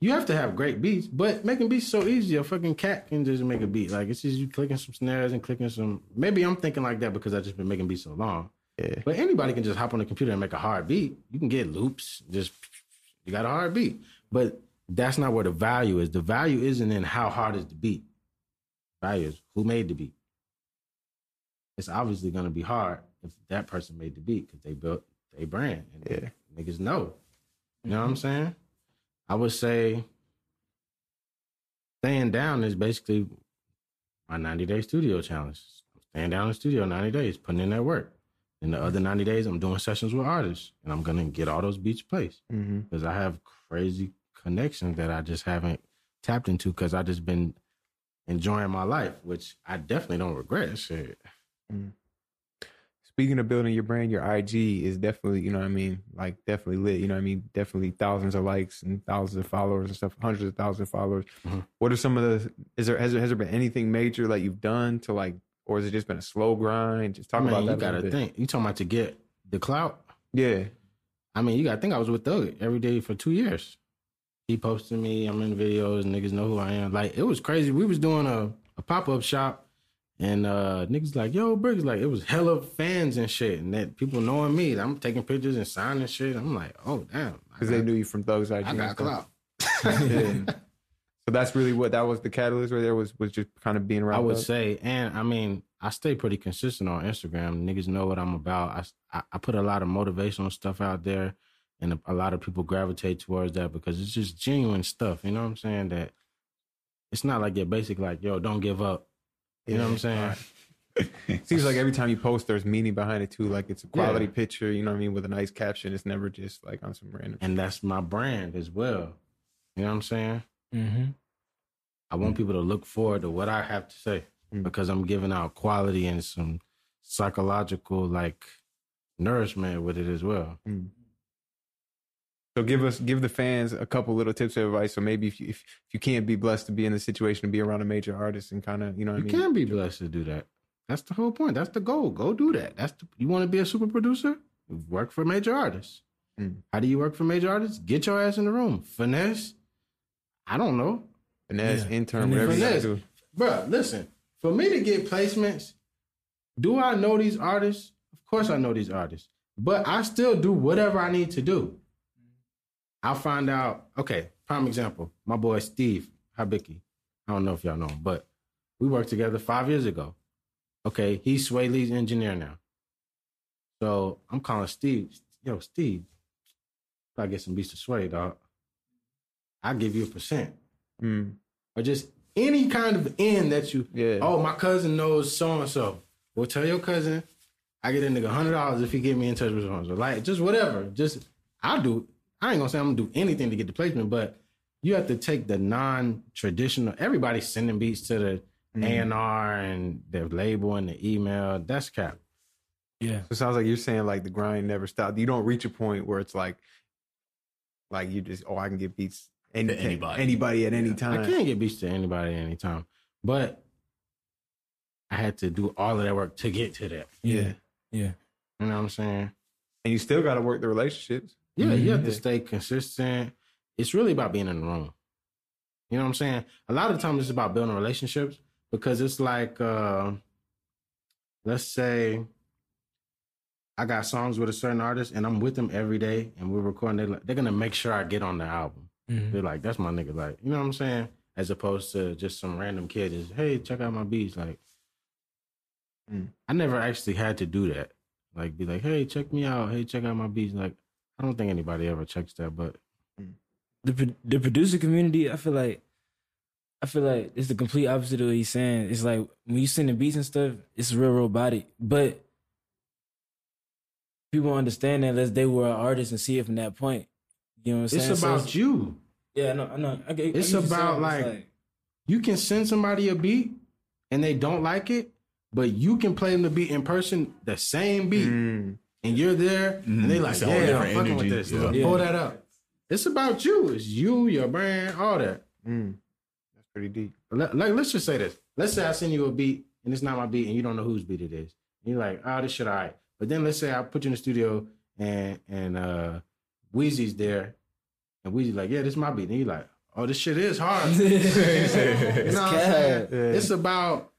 Speaker 4: You have to have great beats, but making beats so easy. A fucking cat can just make a beat. Like it's just you clicking some snares and clicking some. Maybe I'm thinking like that because I've just been making beats so long.
Speaker 1: Yeah.
Speaker 4: But anybody can just hop on the computer and make a hard beat. You can get loops, just you got a hard beat. But that's not where the value is. The value isn't in how hard is the beat. Value is who made the beat. It's obviously gonna be hard if that person made the beat because they built a brand and
Speaker 1: Yeah.
Speaker 4: niggas know. You know what I'm saying? I would say staying down is basically my 90 day studio challenge. Staying down in the studio 90 days, putting in that work. In the other 90 days, I'm doing sessions with artists and I'm gonna get all those beats placed
Speaker 1: Mm-hmm.
Speaker 4: because I have crazy connections that I just haven't tapped into because I just been enjoying my life, which I definitely don't regret. Shit.
Speaker 1: Speaking of building your brand, your IG is definitely, you know what I mean, like definitely lit. You know what I mean? Definitely thousands of likes and thousands of followers and stuff, hundreds of thousands of followers.
Speaker 4: Mhm.
Speaker 1: What are some of the is there has there has there been anything major like you've done to like or has it just been a slow grind? Just talk
Speaker 4: I mean,
Speaker 1: about that.
Speaker 4: you gotta think. You talking about to get the clout?
Speaker 1: Yeah.
Speaker 4: I mean, you got to think I was with Thug every day for two years. He posted me. I'm in videos. Niggas know who I am. Like it was crazy. We was doing a, a pop up shop, and uh niggas like, "Yo, Bricks!" Like it was hella fans and shit, and that people knowing me. I'm taking pictures and signing shit. I'm like, "Oh damn!"
Speaker 1: Because they knew you from Thug's IG.
Speaker 4: I got clout.
Speaker 1: Yeah. So that's really what that was the catalyst right there was was just kind of being around.
Speaker 4: I would say, and I mean, I stay pretty consistent on Instagram. Niggas know what I'm about. I, I, I put a lot of motivational stuff out there, and a, a lot of people gravitate towards that because it's just genuine stuff. You know what I'm saying? That it's not like your basic, like, yo, don't give up. You know what I'm saying?
Speaker 1: Seems like every time you post, there's meaning behind it too. Like it's a quality
Speaker 4: Yeah.
Speaker 1: picture, you know what I mean, with a nice caption. It's never just like on some random.
Speaker 4: And that's my brand as well. You know what I'm saying?
Speaker 3: Mm-hmm.
Speaker 4: I want people to look forward to what I have to say
Speaker 1: Mm.
Speaker 4: because I'm giving out quality and some psychological, like, nourishment with it as well.
Speaker 1: So give us, give the fans a couple little tips of advice. So maybe if you if, if you can't be blessed to be in the situation to be around a major artist and kind of, you know what
Speaker 4: You
Speaker 1: I mean.
Speaker 4: can be blessed to do that. That's the whole point. That's the goal. Go do that. That's the, you want to be a super producer? Work for major artists.
Speaker 1: Mm.
Speaker 4: How do you work for major artists? Get your ass in the room. Finesse. I don't know,
Speaker 1: Finesse,
Speaker 3: Yeah.
Speaker 1: intern,
Speaker 3: And then
Speaker 1: whatever you
Speaker 4: finesse.
Speaker 1: do.
Speaker 4: bro. Listen, for me to get placements, do I know these artists? Of course, I know these artists, but I still do whatever I need to do. I'll find out. Okay, prime example. My boy Steve Habicki. I don't know if y'all know him, but we worked together five years ago. Okay, he's Swae Lee's engineer now. So I'm calling Steve. Yo, Steve, I get some beats to Swae, dog, I'll give you a percent.
Speaker 1: Mm.
Speaker 4: Or just any kind of end that you,
Speaker 1: Yeah.
Speaker 4: oh, my cousin knows so and so. Well, tell your cousin I get a nigga hundred dollars if he get me in touch with so and so. Like just whatever. Just I'll do. I ain't gonna say I'm gonna do anything to get the placement, but you have to take the non-traditional. Everybody's sending beats to the
Speaker 1: Mm.
Speaker 4: A and R and the label and the email. That's cap.
Speaker 3: Yeah.
Speaker 1: So it sounds like you're saying like the grind never stopped. You don't reach a point where it's like, like you just, oh, I can get beats any,
Speaker 2: To anybody.
Speaker 1: anybody at any
Speaker 2: Yeah.
Speaker 1: time.
Speaker 4: I can't get beats to anybody at any time, but I had to do all of that work to get to that.
Speaker 3: Yeah. Yeah.
Speaker 4: You know what I'm saying?
Speaker 1: And you still got to work the relationships.
Speaker 4: Yeah, you have to stay consistent. It's really about being in the room. You know what I'm saying? A lot of times it's about building relationships because it's like, uh, let's say I got songs with a certain artist and I'm with them every day and we're recording. They're, like, they're gonna make sure I get on the album.
Speaker 3: Mhm.
Speaker 4: They're like, that's my nigga. Like, you know what I'm saying? As opposed to just some random kid is, hey, check out my beats. Like,
Speaker 1: Mm.
Speaker 4: I never actually had to do that. Like, be like, hey, check me out. Hey, check out my beats. Like, I don't think anybody ever checks that, but
Speaker 3: The the producer community, I feel like I feel like it's the complete opposite of what he's saying. It's like when you send the beats and stuff, it's real robotic. But people understand that unless they were an artist and see it from that point. You know what I'm saying?
Speaker 4: It's
Speaker 3: So
Speaker 4: about you.
Speaker 3: Yeah, no, I know. I I
Speaker 4: It's
Speaker 3: get
Speaker 4: about,
Speaker 3: saying. It's
Speaker 4: like- You can send somebody a beat and they don't like it, but you can play them the beat in person, the same beat,
Speaker 1: Mm.
Speaker 4: And you're there, and they like, yeah, I'm fucking
Speaker 2: energy.
Speaker 4: with this.
Speaker 2: Yeah.
Speaker 3: Yeah.
Speaker 4: Pull that up. It's about you. It's you, your brand, all that.
Speaker 1: Mm. That's pretty deep.
Speaker 4: Like, let's just say this. Let's say I send you a beat and it's not my beat and you don't know whose beat it is. And you're like, oh, this shit all right. But then let's say I put you in the studio and and uh Wheezy's there and Wheezy's like, yeah, this is my beat. And you're like, oh, this shit is hard. you know what I'm saying?
Speaker 1: Yeah.
Speaker 4: It's about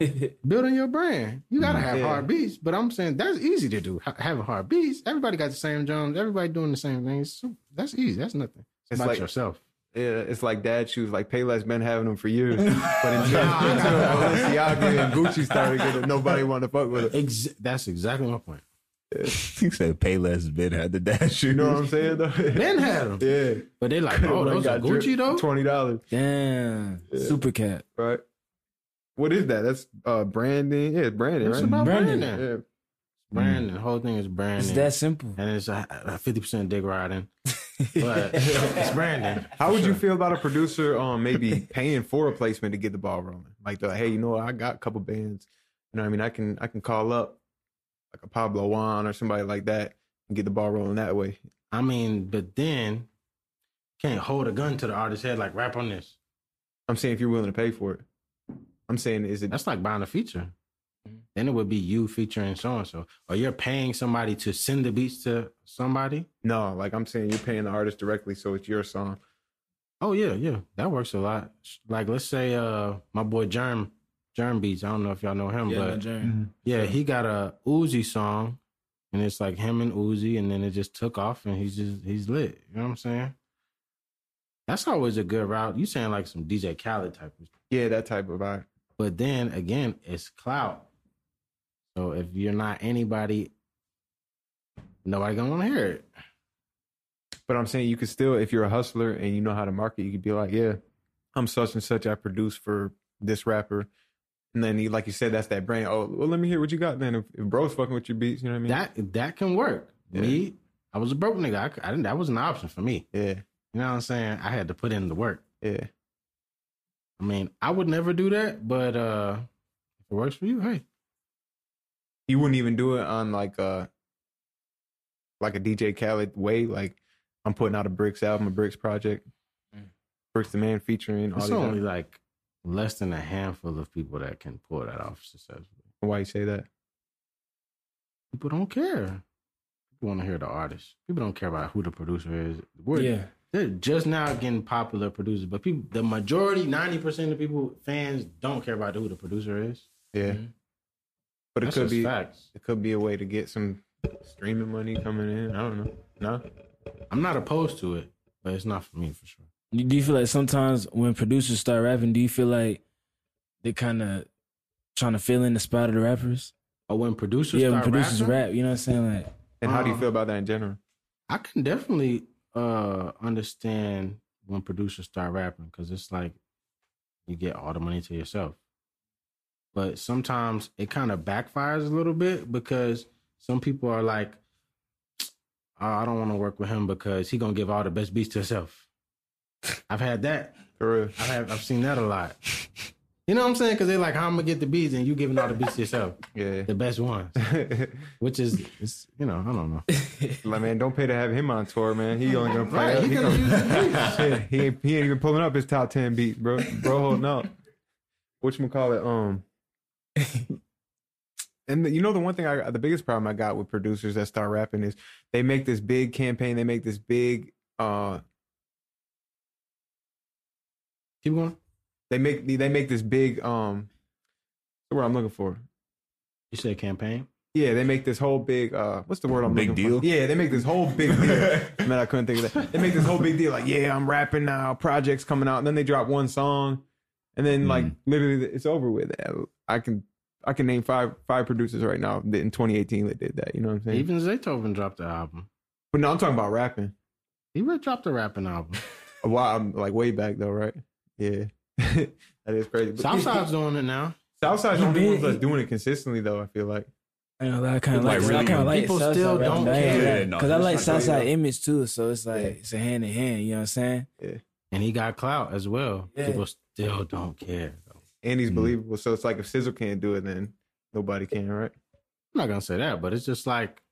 Speaker 4: building your brand. You gotta mm, have
Speaker 1: Yeah.
Speaker 4: hard beats, but I'm saying that's easy to do. Ha- Having hard beats, everybody got the same drums. Everybody doing the same things. So that's easy. That's nothing. It's,
Speaker 1: It's
Speaker 4: about
Speaker 1: like-
Speaker 4: yourself.
Speaker 1: Yeah, it's like dad shoes. Like Payless been having them for years, but until, until Balenciaga and Gucci started getting, nobody wanted to fuck with it.
Speaker 4: Ex- that's exactly my point.
Speaker 2: he said Payless. Ben had the dash. Shoes.
Speaker 1: You know what I'm saying? Though?
Speaker 4: Ben had them,
Speaker 1: yeah.
Speaker 4: but they like, oh, those are Gucci though.
Speaker 1: Twenty dollars,
Speaker 3: Damn, super cat.
Speaker 1: right? What is that? That's uh branding. Yeah, it's branding,
Speaker 4: It's
Speaker 1: right?
Speaker 4: about
Speaker 3: Branding.
Speaker 4: branding.
Speaker 1: yeah.
Speaker 4: Branding. The whole thing is branding.
Speaker 3: It's that simple.
Speaker 4: and it's a fifty percent dick riding, but it's branding.
Speaker 1: How
Speaker 4: for
Speaker 1: would you feel about a producer um maybe paying for a placement to get the ball rolling? Like the hey, you know, what? I got a couple bands. You know what I mean? I can I can call up like a Pablo Juan or somebody like that and get the ball rolling that way.
Speaker 4: I mean, but then can't hold a gun to the artist's head like rap on this.
Speaker 1: I'm saying if you're willing to pay for it. I'm saying is it
Speaker 4: That's like buying a feature.
Speaker 1: Mm-hmm.
Speaker 4: Then it would be you featuring so and so, or you're paying somebody to send the beats to somebody.
Speaker 1: no, like I'm saying you're paying the artist directly, so it's your song.
Speaker 4: Oh yeah, yeah, that works a lot. Like let's say uh my boy Germ, Germ Beats. I don't know if y'all know him,
Speaker 3: Yeah,
Speaker 4: but
Speaker 3: no journey.
Speaker 4: Yeah, he got a Uzi song, and it's like him and Uzi, and then it just took off, and he's just he's lit. You know what I'm saying? That's always a good route. You saying like some DJ Khaled type of,
Speaker 1: Yeah, that type of vibe.
Speaker 4: But then again, it's clout. So if you're not anybody, nobody gonna want to hear it.
Speaker 1: But I'm saying you could still, if you're a hustler and you know how to market, you could be like, yeah, I'm such and such. I produce for this rapper. And then, he, like you said, that's that brand. Oh, well, let me hear what you got then. If, if bro's fucking with your beats, you know what I mean?
Speaker 4: That that can work.
Speaker 1: Yeah.
Speaker 4: Me, I was a broke nigga. I didn't. That was an option for me.
Speaker 1: yeah,
Speaker 4: You know what I'm saying? I had to put in the work.
Speaker 1: yeah.
Speaker 4: I mean, I would never do that, but uh if it works for you, hey.
Speaker 1: You wouldn't even do it on like a, like a DJ Khaled way. Like, I'm putting out a Bricks album, a Bricks project.
Speaker 3: Mm.
Speaker 1: Bricks Da Mane featuring all
Speaker 4: It's only
Speaker 1: other-
Speaker 4: like less than a handful of people that can pull that off successfully.
Speaker 1: Why you say that?
Speaker 4: People don't care. People want to hear the artist. People don't care about who the producer is. We're,
Speaker 3: Yeah,
Speaker 4: They're just now getting popular producers, but people, the majority, ninety percent of people, fans, don't care about who the producer is.
Speaker 1: Yeah.
Speaker 3: Mhm.
Speaker 1: But it
Speaker 4: That's
Speaker 1: could be
Speaker 4: facts.
Speaker 1: it could be a way to get some streaming money coming in. I don't know. No.
Speaker 4: I'm not opposed to it, but it's not for me for sure.
Speaker 3: Do you feel like sometimes when producers start rapping, do you feel like they kind of trying to fill in the spot of the rappers?
Speaker 4: Or when producers
Speaker 3: yeah, when producers
Speaker 4: rapping,
Speaker 3: rap, you know what I'm saying? Like,
Speaker 1: And how do you
Speaker 4: Uh,
Speaker 1: feel about that in general?
Speaker 4: I can definitely uh understand when producers start rapping because it's like you get all the money to yourself. But sometimes it kind of backfires a little bit because some people are like, oh, I don't want to work with him because he gonna give all the best beats to himself. I've had that.
Speaker 1: For real.
Speaker 4: I've I've seen that a lot. You know what I'm saying? Because they're like, how I'm gonna get the beats and you giving all the beats yourself,
Speaker 1: Yeah.
Speaker 4: the best ones, which is, it's, you know, I don't know.
Speaker 1: like man, don't pay to have him on tour, man. He only gonna play.
Speaker 4: Right, he
Speaker 1: He,
Speaker 4: gonna
Speaker 1: gonna,
Speaker 4: use the
Speaker 1: Shit, he ain't he ain't even pulling up his top ten beats, bro. Bro, holding up. What you call it? Um. And the, you know the one thing I the biggest problem I got with producers that start rapping is they make this big campaign, they make this big uh
Speaker 4: Keep going.
Speaker 1: They make they make this big um what's the word I'm looking for.
Speaker 4: You said campaign.
Speaker 1: Yeah, they make this whole big uh what's the word I'm
Speaker 2: Big
Speaker 1: looking
Speaker 2: deal?
Speaker 1: for? Yeah, they make this whole big deal. Man, I couldn't think of that. They make this whole big deal like, yeah, I'm rapping now, projects coming out, and then they drop one song, and then like
Speaker 2: Mm.
Speaker 1: literally it's over with. I can I can name five five producers right now that in 2018 that did that. You know what I'm saying?
Speaker 4: Even Zaytoven dropped the album.
Speaker 1: but no, I'm talking about rapping.
Speaker 4: He really dropped a rapping album.
Speaker 1: A while, I'm like way back though, right? Yeah, that is crazy. But
Speaker 4: Southside's doing it now.
Speaker 1: Southside's the only ones that's doing it consistently, though. I feel like.
Speaker 3: I know I kind of
Speaker 2: Like,
Speaker 3: like,
Speaker 2: really,
Speaker 3: I kind of like
Speaker 4: people
Speaker 3: Southside
Speaker 4: still
Speaker 3: rap,
Speaker 4: don't
Speaker 3: but I ain't
Speaker 2: care. No,
Speaker 3: Cause I like
Speaker 1: not
Speaker 3: Southside
Speaker 1: though.
Speaker 3: image too, so it's like
Speaker 1: Yeah.
Speaker 3: it's a hand in hand. You know what I'm saying? Yeah.
Speaker 4: And he got clout as well.
Speaker 3: Yeah.
Speaker 4: People still don't care. Though.
Speaker 1: And he's
Speaker 2: Mhm.
Speaker 1: believable. So it's like if Sizzle can't do it, then nobody can, right?
Speaker 4: I'm not gonna say that, but it's just like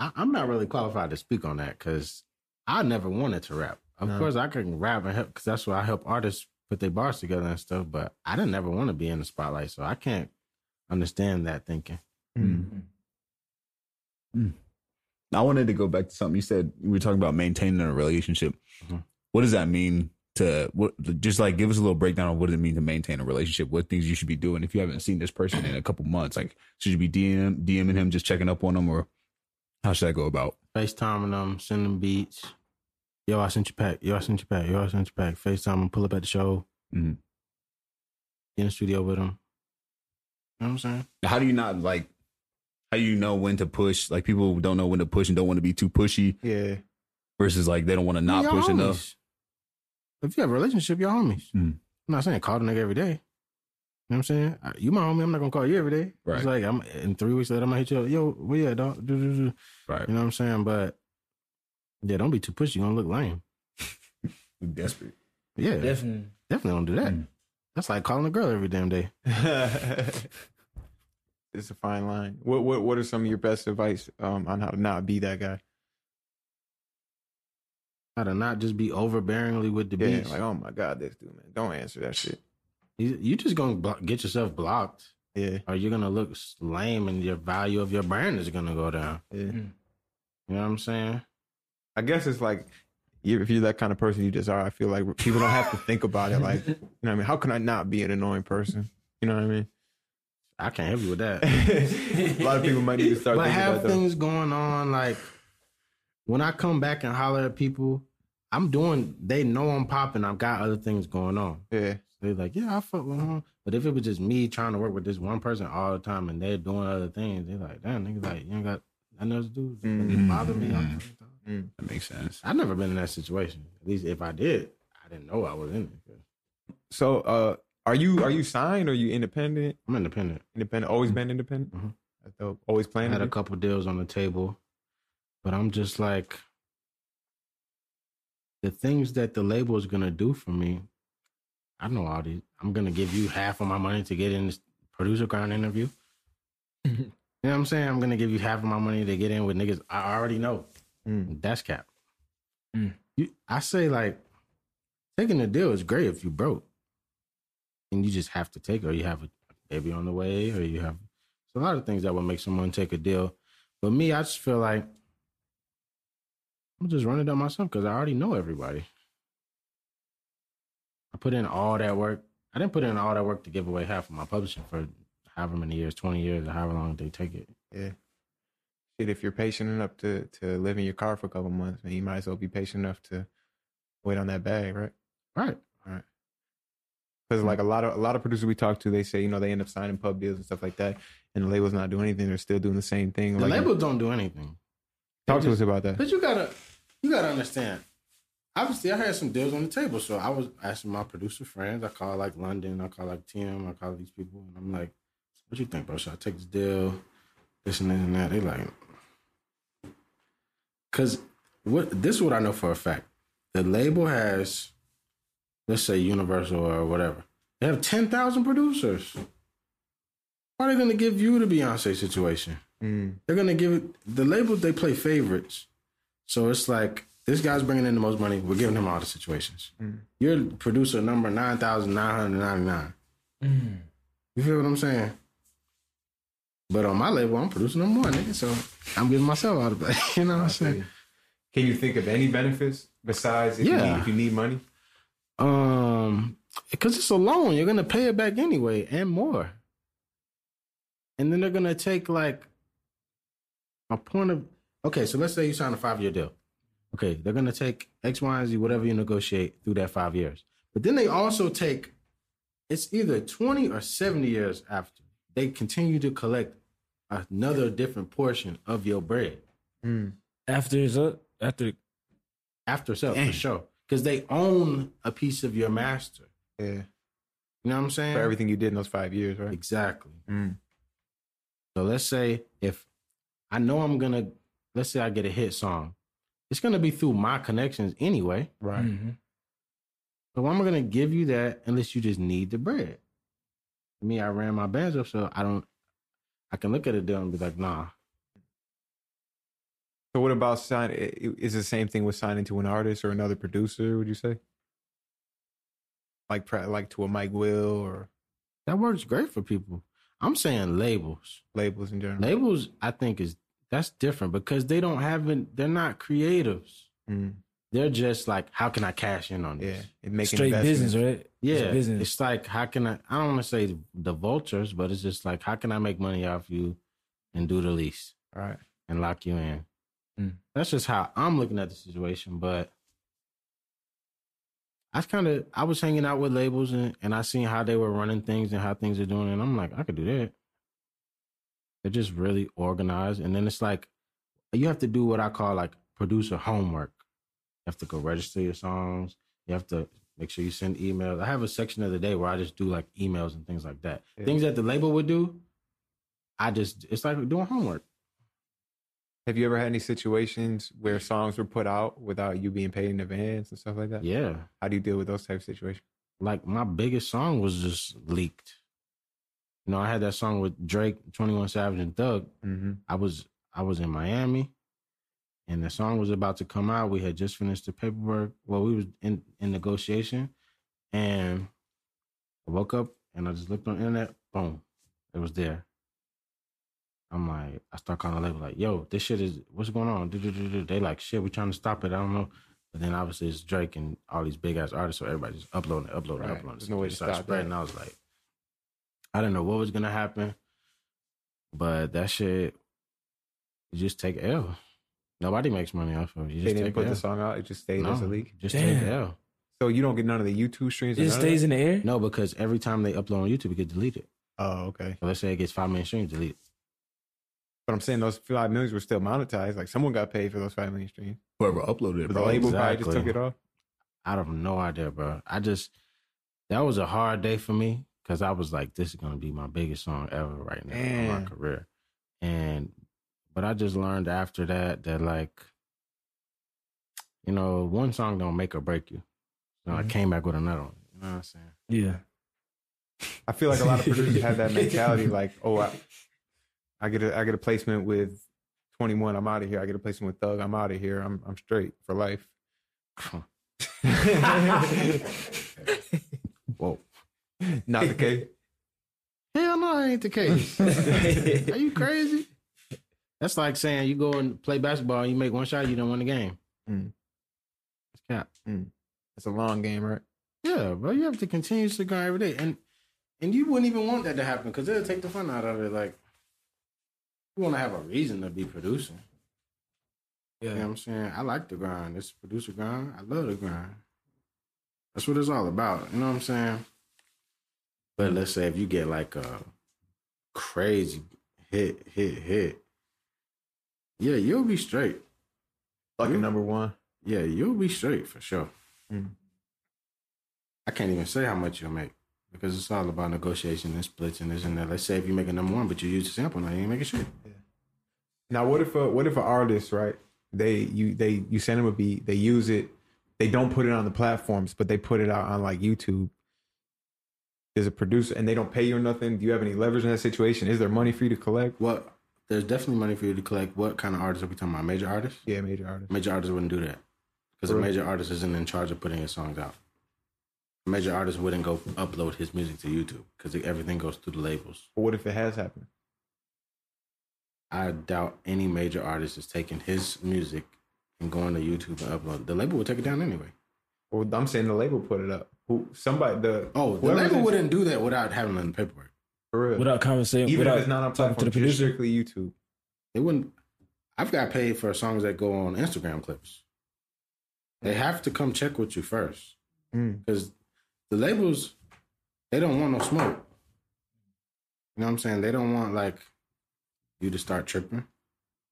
Speaker 4: I, I'm not really qualified to speak on that because I never wanted to rap. Of
Speaker 1: No.
Speaker 4: course, I can rap and help because that's why I help artists put their bars together and stuff. But I didn't ever want to be in the spotlight, so I can't understand that thinking.
Speaker 2: Mm. I wanted to go back to something you said. We were talking about maintaining a relationship.
Speaker 4: Mhm.
Speaker 2: What does that mean to what? Just like give us a little breakdown of what does it mean to maintain a relationship. What things you should be doing if you haven't seen this person in a couple months. Like, should you be DM, DMing him, just checking up on him, or how should I go about?
Speaker 4: FaceTiming them, sending beats. Yo, I sent you pack. Yo, I sent you pack. Yo, I sent you pack. FaceTime them, pull up at the show.
Speaker 2: Mhm.
Speaker 4: Get in the studio with them. You know what I'm saying?
Speaker 2: How do you not like? How do you know when to push? Like people don't know when to push and don't want to be too pushy.
Speaker 1: Yeah.
Speaker 2: Versus like they don't want to not push enough.
Speaker 4: If you have a relationship, you're homies.
Speaker 2: Mm.
Speaker 4: I'm not saying call the nigga every day. You know what I'm saying? You my homie. I'm not gonna call you every day.
Speaker 2: Right.
Speaker 4: It's like I'm in three weeks later. I'm gonna hit you up. Yo, where you at, dog? Do, do, do.
Speaker 2: Right.
Speaker 4: You know what I'm saying? But yeah, don't be too pushy. You're gonna look lame.
Speaker 2: Desperate.
Speaker 4: Yeah,
Speaker 3: Definitely.
Speaker 4: definitely don't do that.
Speaker 2: Mm.
Speaker 4: That's like calling a girl every damn day.
Speaker 1: it's a fine line. What what what are some of your best advice um, on how to not be that guy?
Speaker 4: How to not just be overbearingly with the
Speaker 1: Yeah,
Speaker 4: beats.
Speaker 1: like oh my god, this dude, man, don't answer that shit.
Speaker 4: you, you just gonna blo- get yourself blocked,
Speaker 1: Yeah,
Speaker 4: or you're gonna look lame, and your value of your brand is gonna go down.
Speaker 1: yeah.
Speaker 3: Mm.
Speaker 4: You know what I'm saying?
Speaker 1: I guess it's like you, if you're that kind of person, you just are. I feel like people don't have to think about it. Like, you know, what I mean, how can I not be an annoying person? You know what I mean?
Speaker 4: I can't help you with that.
Speaker 1: a lot of people might need to start
Speaker 4: but
Speaker 1: thinking
Speaker 4: have
Speaker 1: about that.
Speaker 4: things going on like when I come back and holler at people, I'm doing. They know I'm popping. I've got other things going on.
Speaker 1: Yeah,
Speaker 4: They're like, yeah, I fuck with him. But if it was just me trying to work with this one person all the time and they're doing other things, they're like, damn, nigga, like you ain't got nothing else to do. Just
Speaker 1: Mhm.
Speaker 4: bother me. all the
Speaker 2: Mhm.
Speaker 4: Time.
Speaker 2: That makes sense.
Speaker 4: I've never been in that situation. At least if I did, I didn't know I was in it.
Speaker 1: So, uh, are you are you signed or are you independent?
Speaker 4: I'm independent.
Speaker 1: Independent, always been independent.
Speaker 4: Mhm.
Speaker 1: That's dope. Always
Speaker 4: I
Speaker 1: playing.
Speaker 4: had a couple deals on the table, but I'm just like the things that the label is gonna do for me. I know all these. I'm gonna give you half of my money to get in this producer ground interview. you know what I'm saying? I'm gonna give you half of my money to get in with niggas I already know.
Speaker 1: Mm.
Speaker 4: That's cap.
Speaker 3: Mm.
Speaker 4: You, I say like taking a deal is great if you broke, and you just have to take, it, or you have a baby on the way, or you have. It's a lot of things that would make someone take a deal. But me, I just feel like I'm just running up myself because I already know everybody. I put in all that work. I didn't put in all that work to give away half of my publishing for however many years, twenty years, or however long they take it.
Speaker 1: Yeah. Shit, if you're patient enough to to live in your car for a couple months, man, you might as well be patient enough to wait on that bag, right?
Speaker 4: Right.
Speaker 1: Because hmm. like a lot of a lot of producers we talk to, they say you know they end up signing pub deals and stuff like that, and the label's not doing anything; they're still doing the same thing.
Speaker 4: The
Speaker 1: like,
Speaker 4: labels don't do anything.
Speaker 1: talk
Speaker 4: they
Speaker 1: to
Speaker 4: just-
Speaker 1: us about that.
Speaker 4: But you gotta, you gotta understand. Obviously, I had some deals on the table, so I was asking my producer friends. I call like London, I call like Tim, I call these people, and I'm like, "What you think, bro? Should I take this deal? This and this and that?" They like, because what this is what I know for a fact. The label has, let's say Universal or whatever. They have ten thousand producers. Why are they gonna give you the Beyonce situation?
Speaker 1: Mm.
Speaker 4: They're gonna give it the label. They play favorites, so it's like this guy's bringing in the most money. We're giving him all the situations.
Speaker 1: Mm.
Speaker 4: You're producer number nine thousand nine hundred ninety nine.
Speaker 3: Mm.
Speaker 4: You feel what I'm saying? But on my label, I'm producing number one, nigga. So I'm giving myself out of play. You know what I'm saying?
Speaker 1: Can you think of any benefits besides if, you,
Speaker 4: Yeah.
Speaker 1: need, if you need money?
Speaker 4: Um, because it's a loan, you're gonna pay it back anyway and more. And then they're gonna take like a point of okay. So let's say you sign a five year deal. Okay, they're gonna take X, Y, and Z, whatever you negotiate through that five years. But then they also take it's either twenty or seventy years after they continue to collect another different portion of your bread
Speaker 1: Mm.
Speaker 3: After it's up, after
Speaker 4: after sale
Speaker 2: Damn.
Speaker 4: for sure because they own a piece of your master.
Speaker 1: Yeah.
Speaker 4: You know what I'm saying?
Speaker 1: For everything you did in those five years, right?
Speaker 4: Exactly.
Speaker 1: Mm.
Speaker 4: So let's say if I know I'm gonna, let's say I get a hit song, it's gonna be through my connections anyway.
Speaker 1: Right.
Speaker 3: Mhm.
Speaker 4: So I'm I gonna give you that unless you just need the bread. Me, I ran my bands up, so I don't. I can look at a deal and be like, nah.
Speaker 1: So what about sign? i- i- Is the same thing with signing to an artist or another producer? Would you say? Like, like to a Mike Will or
Speaker 4: That works great for people. I'm saying labels.
Speaker 1: labels in general.
Speaker 4: Labels, I think is that's different because they don't have it. They're not creatives.
Speaker 1: Mm.
Speaker 4: They're just like, how can I cash in on this?
Speaker 1: Yeah,
Speaker 4: this?
Speaker 1: and making
Speaker 3: Straight business, right?
Speaker 4: Yeah,
Speaker 3: business.
Speaker 4: it's like how can I? I don't want to say the vultures, but it's just like how can I make money off you and do the least
Speaker 1: Right.
Speaker 4: and lock you in.
Speaker 3: Mm.
Speaker 4: That's just how I'm looking at the situation. But I kind of I was hanging out with labels and and I seen how they were running things and how things are doing, and I'm like I could do that. They're just really organized, and then it's like you have to do what I call like producer homework. You have to go register your songs. You have to make sure you send emails. I have a section of the day where I just do like emails and things like that.
Speaker 1: Yeah.
Speaker 4: Things that the label would do, I just it's like doing homework.
Speaker 1: Have you ever had any situations where songs were put out without you being paid in advance and stuff like that?
Speaker 4: Yeah.
Speaker 1: How do you deal with those type of situations?
Speaker 4: Like my biggest song was just leaked. You know, I had that song with Drake, 21 Savage and Thug.
Speaker 1: Mm-hmm.
Speaker 4: I was I was in Miami and the song was about to come out. We had just finished the paperwork. Well, we was in, in negotiation and I woke up and I just looked on the internet, boom, it was there. I'm like, I start calling the label like, yo, this shit is what's going on? They like, shit, we trying to stop it. I don't know. But then obviously it's Drake and all these big ass artists, so everybody just uploading, uploading,
Speaker 1: Right.
Speaker 4: uploading.
Speaker 1: There's no way to stop
Speaker 4: spreading.
Speaker 1: that.
Speaker 4: I was like, I didn't know what was gonna happen, but that shit, you just take L. Nobody makes money off of it. You
Speaker 1: They
Speaker 4: just
Speaker 1: didn't
Speaker 4: take
Speaker 1: put
Speaker 4: L.
Speaker 1: the song out; it just stayed
Speaker 4: no,
Speaker 1: as a leak.
Speaker 4: Just
Speaker 3: Damn.
Speaker 4: take L.
Speaker 1: So you don't get none of the YouTube streams.
Speaker 3: It just stays in the air.
Speaker 4: No, because every time they upload on YouTube, it gets deleted.
Speaker 1: Oh, okay.
Speaker 4: So let's say it gets five million streams, deleted.
Speaker 1: But I'm saying those five millions were still monetized. Like someone got paid for those five million streams.
Speaker 2: Whoever uploaded it,
Speaker 1: But the
Speaker 2: bro.
Speaker 1: label probably just
Speaker 4: exactly.
Speaker 1: took it off.
Speaker 4: I have no idea, bro. I just that was a hard day for me because I was like, this is gonna be my biggest song ever right now in my career. And but I just learned after that that like, you know, one song don't make or break you. So I
Speaker 1: Mhm.
Speaker 4: came back with another one. You know what I'm saying?
Speaker 3: Yeah.
Speaker 1: I feel like a lot of producers have that mentality. Like, oh, I, I get a I get a placement with 21. I'm out of here. I get a placement with Thug. I'm out of here. I'm I'm straight for life.
Speaker 4: Whoa.
Speaker 1: Not the case.
Speaker 4: Hell no, that ain't the case. Are you crazy? That's like saying you go and play basketball you make one shot, you don't win the game.
Speaker 1: Mm.
Speaker 4: It's cap.
Speaker 1: It's a long game, right?
Speaker 4: Yeah, bro, you have to continuously grind every day, and and you wouldn't even want that to happen because it'll take the fun out of it. Like you want to have a reason to be producing. You know what I'm saying? I like the grind. It's producer grind. I love the grind. That's what it's all about. You know what I'm saying? But let's say if you get like a crazy hit, hit, hit, yeah, you'll be straight.
Speaker 1: Like a
Speaker 4: Mm.
Speaker 1: number one.
Speaker 4: Yeah, you'll be straight for sure.
Speaker 1: Mm.
Speaker 4: I can't even say how much you'll make because it's all about negotiation and splits and this and that. Let's say if you make a number one, but you use the sample, now you ain't making shit.
Speaker 1: Now, what if a what if an artist, right? They you they you send them a beat, they use it, they don't put it on the platforms, but they put it out on like YouTube. There's a producer, and they don't pay you or nothing. Do you have any leverage in that situation? Is there money for you to collect?
Speaker 4: Well, there's definitely money for you to collect. What kind of artists are we talking about? Major artists?
Speaker 1: Yeah, major artist.
Speaker 4: Major artists wouldn't do that because a major artist isn't in charge of putting his songs out. A major artist wouldn't go upload his music to YouTube because everything goes through the labels.
Speaker 1: But what if it has happened?
Speaker 4: I doubt any major artist is taking his music and going to YouTube and upload. The label would take it down anyway.
Speaker 1: Well, I'm saying the label put it up. Who somebody the
Speaker 4: Oh, the label wouldn't do that without having the paperwork.
Speaker 1: For real.
Speaker 3: Without conversation.
Speaker 1: Even
Speaker 3: without
Speaker 1: if it's not on
Speaker 3: talking to
Speaker 1: platform,
Speaker 3: the
Speaker 1: just
Speaker 3: producer.
Speaker 1: strictly YouTube.
Speaker 4: They wouldn't. I've got paid for songs that go on Instagram clips. They have to come check with you first
Speaker 1: Mm.
Speaker 4: because the labels they don't want no smoke. You know what I'm saying? They don't want like you to start tripping.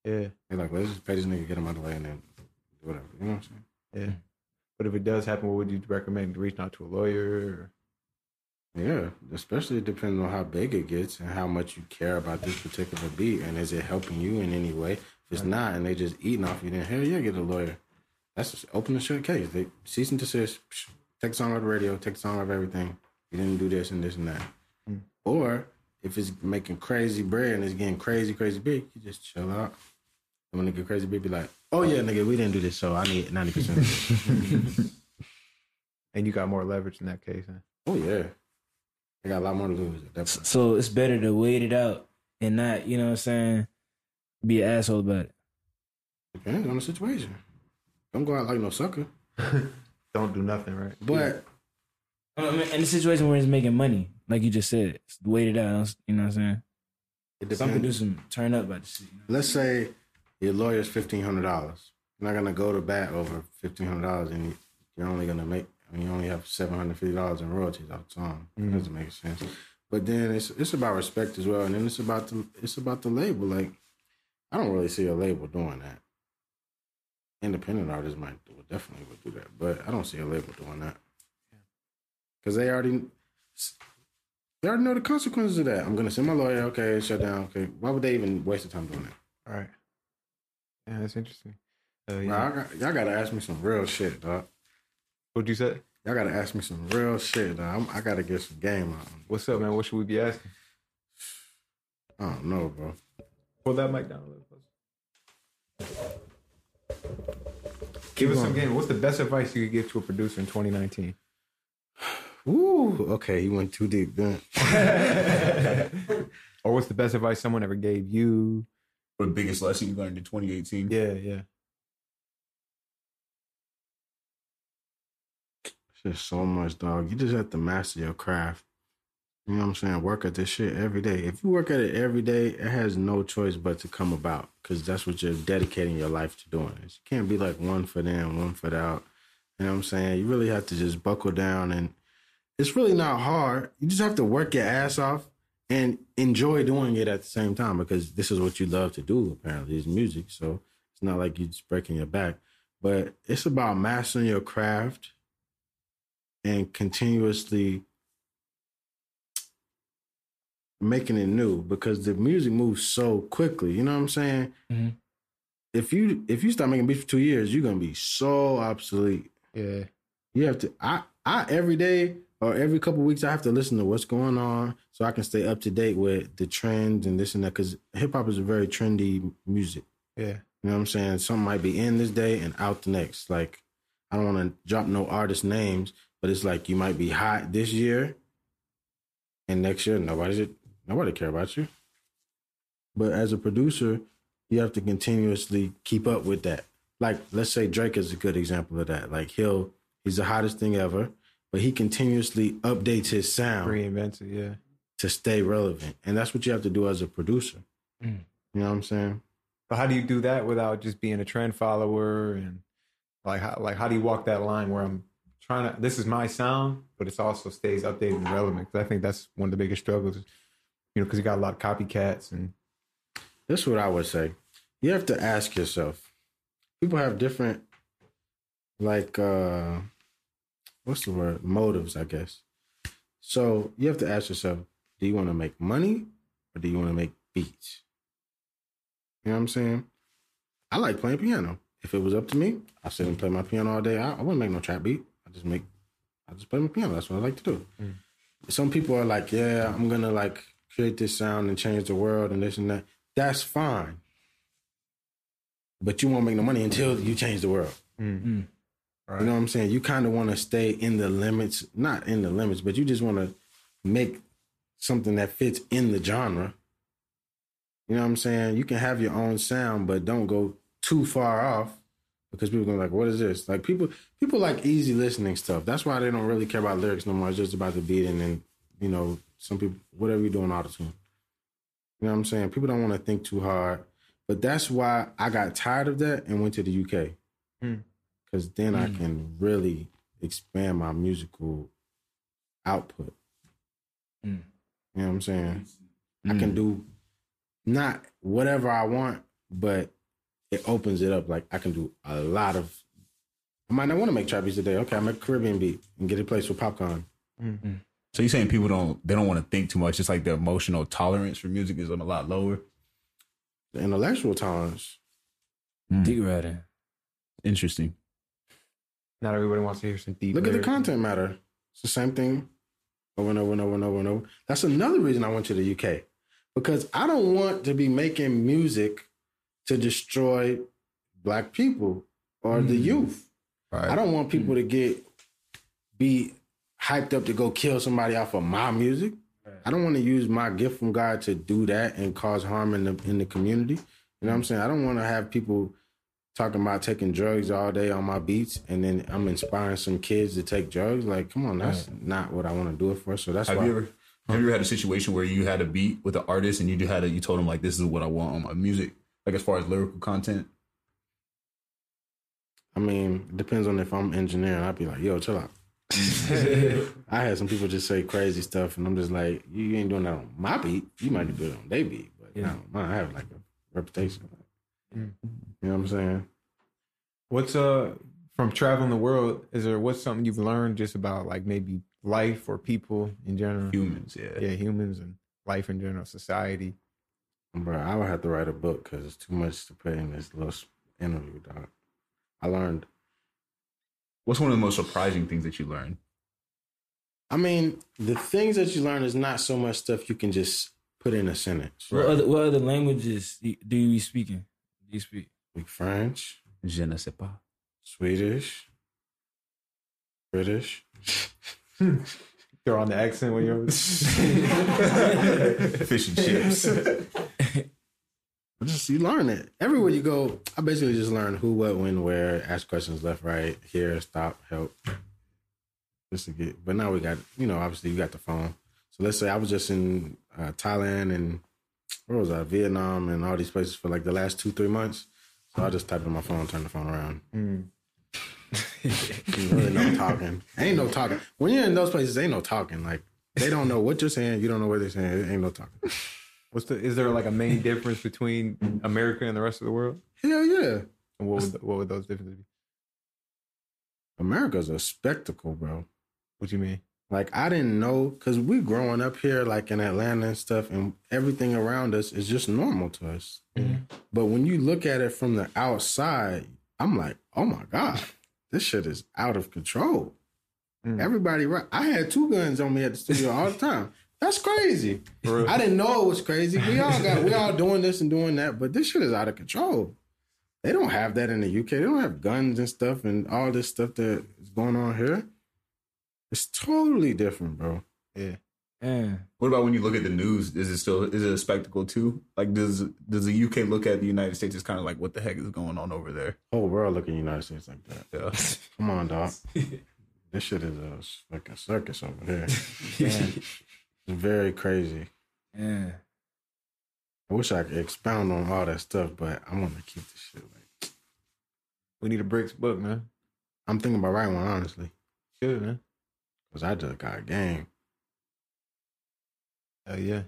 Speaker 1: Yeah,
Speaker 4: They're like, let's just pay this nigga, get him out of the way, and then whatever. You know what I'm saying?
Speaker 1: yeah. But if it does happen, what would you recommend? Reaching out to a lawyer? Or?
Speaker 4: Yeah, especially depending on how big it gets and how much you care about this particular beat, and is it helping you in any way? If it's not, and they just eating off you, then hell yeah, get a lawyer. That's just open and shut case. They cease and desist. psh, Take the song off the radio. Take the song off everything. You didn't do this and this and that. Hmm. Or if it's making crazy bread and it's getting crazy, crazy big, you just chill out. And when it get crazy big, be like, "Oh yeah, nigga, we didn't do this, so I need ninety percent."
Speaker 1: And you got more leverage in that case. Huh?
Speaker 4: Oh yeah, I got a lot more to lose at that point.
Speaker 3: So it's better to wait it out and not, you know what I'm saying, be an asshole about it.
Speaker 4: Depends on the situation. Don't go out like no sucker.
Speaker 1: Don't do nothing, right?
Speaker 4: But
Speaker 3: I mean, in the situation where it's making money, like you just said, it's wait it out. You know what I'm saying?
Speaker 4: it
Speaker 3: Some
Speaker 4: depends.
Speaker 3: producers turn up about the shit. You know?
Speaker 4: Let's say your lawyer's fifteen hundred dollars. You're not gonna go to bat over fifteen hundred dollars, and you're only gonna make. I mean, you only have seven hundred fifty dollars in royalties off the song. That doesn't make sense. But then it's it's about respect as well, and then it's about the it's about the label. Like, I don't really see a label doing that. Independent artists might do definitely would do that, but I don't see a label doing that because they already they already know the consequences of that. I'm gonna send my lawyer. Okay, shut down. Okay, why would they even waste the time doing that?
Speaker 1: All right. Yeah, that's interesting. Uh, yeah.
Speaker 4: Bro, I got, y'all gotta ask me some real shit, dog.
Speaker 1: What'd you say?
Speaker 4: Y'all gotta ask me some real shit, dog. I'm, I gotta get some game on.
Speaker 1: What's up, man? What should we be asking?
Speaker 4: I don't know, bro.
Speaker 1: Pull that mic down a little closer. Give us some game. What's the best advice you could give to a producer in 2019?
Speaker 4: Ooh, okay, he went too deep. Then.
Speaker 1: or what's the best advice someone ever gave you?
Speaker 2: What the biggest lesson you learned in 2018?
Speaker 1: Yeah, yeah.
Speaker 4: Just so much, dog. You just have to master your craft. You know what I'm saying? Work at this shit every day. If you work at it every day, it has no choice but to come about because that's what you're dedicating your life to doing. You can't be like one foot in, one foot out. You know what I'm saying? You really have to just buckle down and it's really not hard. You just have to work your ass off and enjoy doing it at the same time because this is what you love to do, apparently, is music. So it's not like you're just breaking your back. But it's about mastering your craft and continuously making it new because the music moves so quickly. You know what I'm saying?
Speaker 3: Mhm.
Speaker 4: If you if you start making beats for two years, you're gonna be so obsolete.
Speaker 1: Yeah.
Speaker 4: You have to I I every day or every couple weeks I have to listen to what's going on so I can stay up to date with the trends and this and that because hip hop is a very trendy music.
Speaker 1: Yeah.
Speaker 4: You know what I'm saying? Something might be in this day and out the next. Like, I don't want to drop no artist names, but it's like you might be hot this year, and next year nobody nobody care about you. But as a producer, you have to continuously keep up with that. Like, let's say Drake is a good example of that. Like, he'll he's the hottest thing ever, but he continuously updates his sound
Speaker 1: Reinvent it. Yeah.
Speaker 4: to stay relevant, and that's what you have to do as a producer.
Speaker 3: Mm.
Speaker 4: You know what I'm saying?
Speaker 1: But how do you do that without just being a trend follower and like how like how do you walk that line where I'm trying to this is my sound, but it also stays updated and relevant? 'Cause I think that's one of the biggest struggles, you know, because you got a lot of copycats and
Speaker 4: This is what I would say. You have to ask yourself. People have different, like, uh what's the word? Motives, I guess. So you have to ask yourself: Do you want to make money, or do you want to make beats? You know what I'm saying? I like playing piano. If it was up to me, I sit and play my piano all day. I, I wouldn't make no trap beat. I just make, I just play my piano. That's what I like to do. Mm. Some people are like, yeah, I'm gonna like create this sound and change the world and this and that. That's fine. But you won't make no money until you change the world.
Speaker 3: Mm. mm. mm.
Speaker 1: right.
Speaker 4: You know what I'm saying? You kind of want to stay in the limits, not in the limits, but you just want to make something that fits in the genre. You know what I'm saying? You can have your own sound, but don't go too far off because people are like, "What is this?" Like people, people like easy listening stuff. That's why they don't really care about lyrics no more. It's just about the beat, and then you know, some people, whatever you're doing, auto tune. You know what I'm saying? People don't want to think too hard, but that's why I got tired of that and went to the UK
Speaker 1: Hmm.
Speaker 4: because then I can really expand my musical output.
Speaker 3: Mm.
Speaker 4: You know what I'm saying? I can do not whatever I want, but it opens it up. Like I can do a lot of. I might not want to make trap beats today. Okay, I make a Caribbean beat and get it placed with Popcaan. Mm-hmm.
Speaker 2: So you're saying people don't they don't want to think too much. It's like their emotional tolerance for music is a lot lower.
Speaker 4: The intellectual tolerance. Hmm.
Speaker 3: Dick riding.
Speaker 2: Interesting.
Speaker 1: Not everybody wants to hear some deep.
Speaker 4: Look at the content matter. It's the same thing over and over and over and over and over. That's another reason I went to the UK because I don't want to be making music to destroy black people or the mm. youth.
Speaker 2: Right.
Speaker 4: I don't want people mm. to get be hyped up to go kill somebody off of my music. I don't want to use my gift from God to do that and cause harm in the in the community. You know what I'm saying? I don't want to have people talking about taking drugs all day on my beats and then I'm inspiring some kids to take drugs. Like, come on, that's not what I want to do it for. So that's
Speaker 2: Have
Speaker 4: why
Speaker 2: you ever have you ever had a situation where you had a beat with an artist and you had a you told him like this is what I want on my music, like as far as lyrical content?
Speaker 4: I mean, depends on if I'm engineering. I'd be like, yo, chill out. I had some people just say crazy stuff, and I'm just like, you ain't doing that on my beat. You might do it on their beat, but
Speaker 3: Yeah.
Speaker 4: no, mine, I have like a reputation.
Speaker 1: Mm.
Speaker 4: You know what I'm saying?
Speaker 1: What's uh from traveling the world? Is there what's something you've learned just about like maybe life or people in general?
Speaker 2: Humans, yeah.
Speaker 1: Yeah, humans and life in general, society.
Speaker 4: Bro, I would have to write a book because it's too much to put in this little interview, dog. I learned.
Speaker 2: What's one of the most surprising things that you learned?
Speaker 4: I mean, the things that you learn is not so much stuff you can just put in a sentence.
Speaker 3: What other what other languages do you be speaking? Do you speak?
Speaker 4: Like French,
Speaker 2: Je ne sais pas.
Speaker 4: Swedish, British.
Speaker 1: Throw on the accent when you're
Speaker 2: Fish and chips.
Speaker 4: Just you learn it everywhere you go. I basically just learn who, what, when, where. Ask questions left, right, here, stop, help. Just to get. But now we got you know obviously you got the phone. So let's say I was just in uh, Thailand and where was I? Vietnam and all these places for like the last two three months. So I just type in my phone, turn the phone around.
Speaker 1: Mm.
Speaker 4: really no talking. Ain't no talking. When you're in those places, ain't no talking. Like they don't know what you're saying. You don't know what they're saying. It ain't no talking.
Speaker 1: What's the? Is there like a main difference between America and the rest of the world?
Speaker 4: Hell yeah.
Speaker 1: And what would what would those differences be?
Speaker 4: America's a spectacle, bro.
Speaker 1: What do you mean?
Speaker 4: Like I didn't know because we growing up here, like in Atlanta and stuff, and everything around us is just normal to us. But when you look at it from the outside, I'm like, oh my god, this shit is out of control.
Speaker 1: Mm.
Speaker 4: Everybody, right? I had two guns on me at the studio all the time. That's crazy. I didn't know it was crazy. We all got, we all doing this and doing that, but this shit is out of control. They don't have that in the UK. They don't have guns and stuff and all this stuff that is going on here. It's totally different, bro.
Speaker 1: Yeah.
Speaker 3: Yeah.
Speaker 2: What about when you look at the news? Is it still is it a spectacle too? Like does does the UK look at the United States as kind of like what the heck is going on over there?
Speaker 4: Whole world look at the United States like that.
Speaker 2: Yeah.
Speaker 4: Come on, dog. this shit is a fucking circus over there. it's very crazy.
Speaker 3: Yeah.
Speaker 4: I wish I could expound on all that stuff, but I want to keep this shit like.
Speaker 1: We need a bricks book, man.
Speaker 4: I'm thinking about writing one honestly,
Speaker 1: Should man.
Speaker 4: because I just got a game.
Speaker 1: Oh yeah.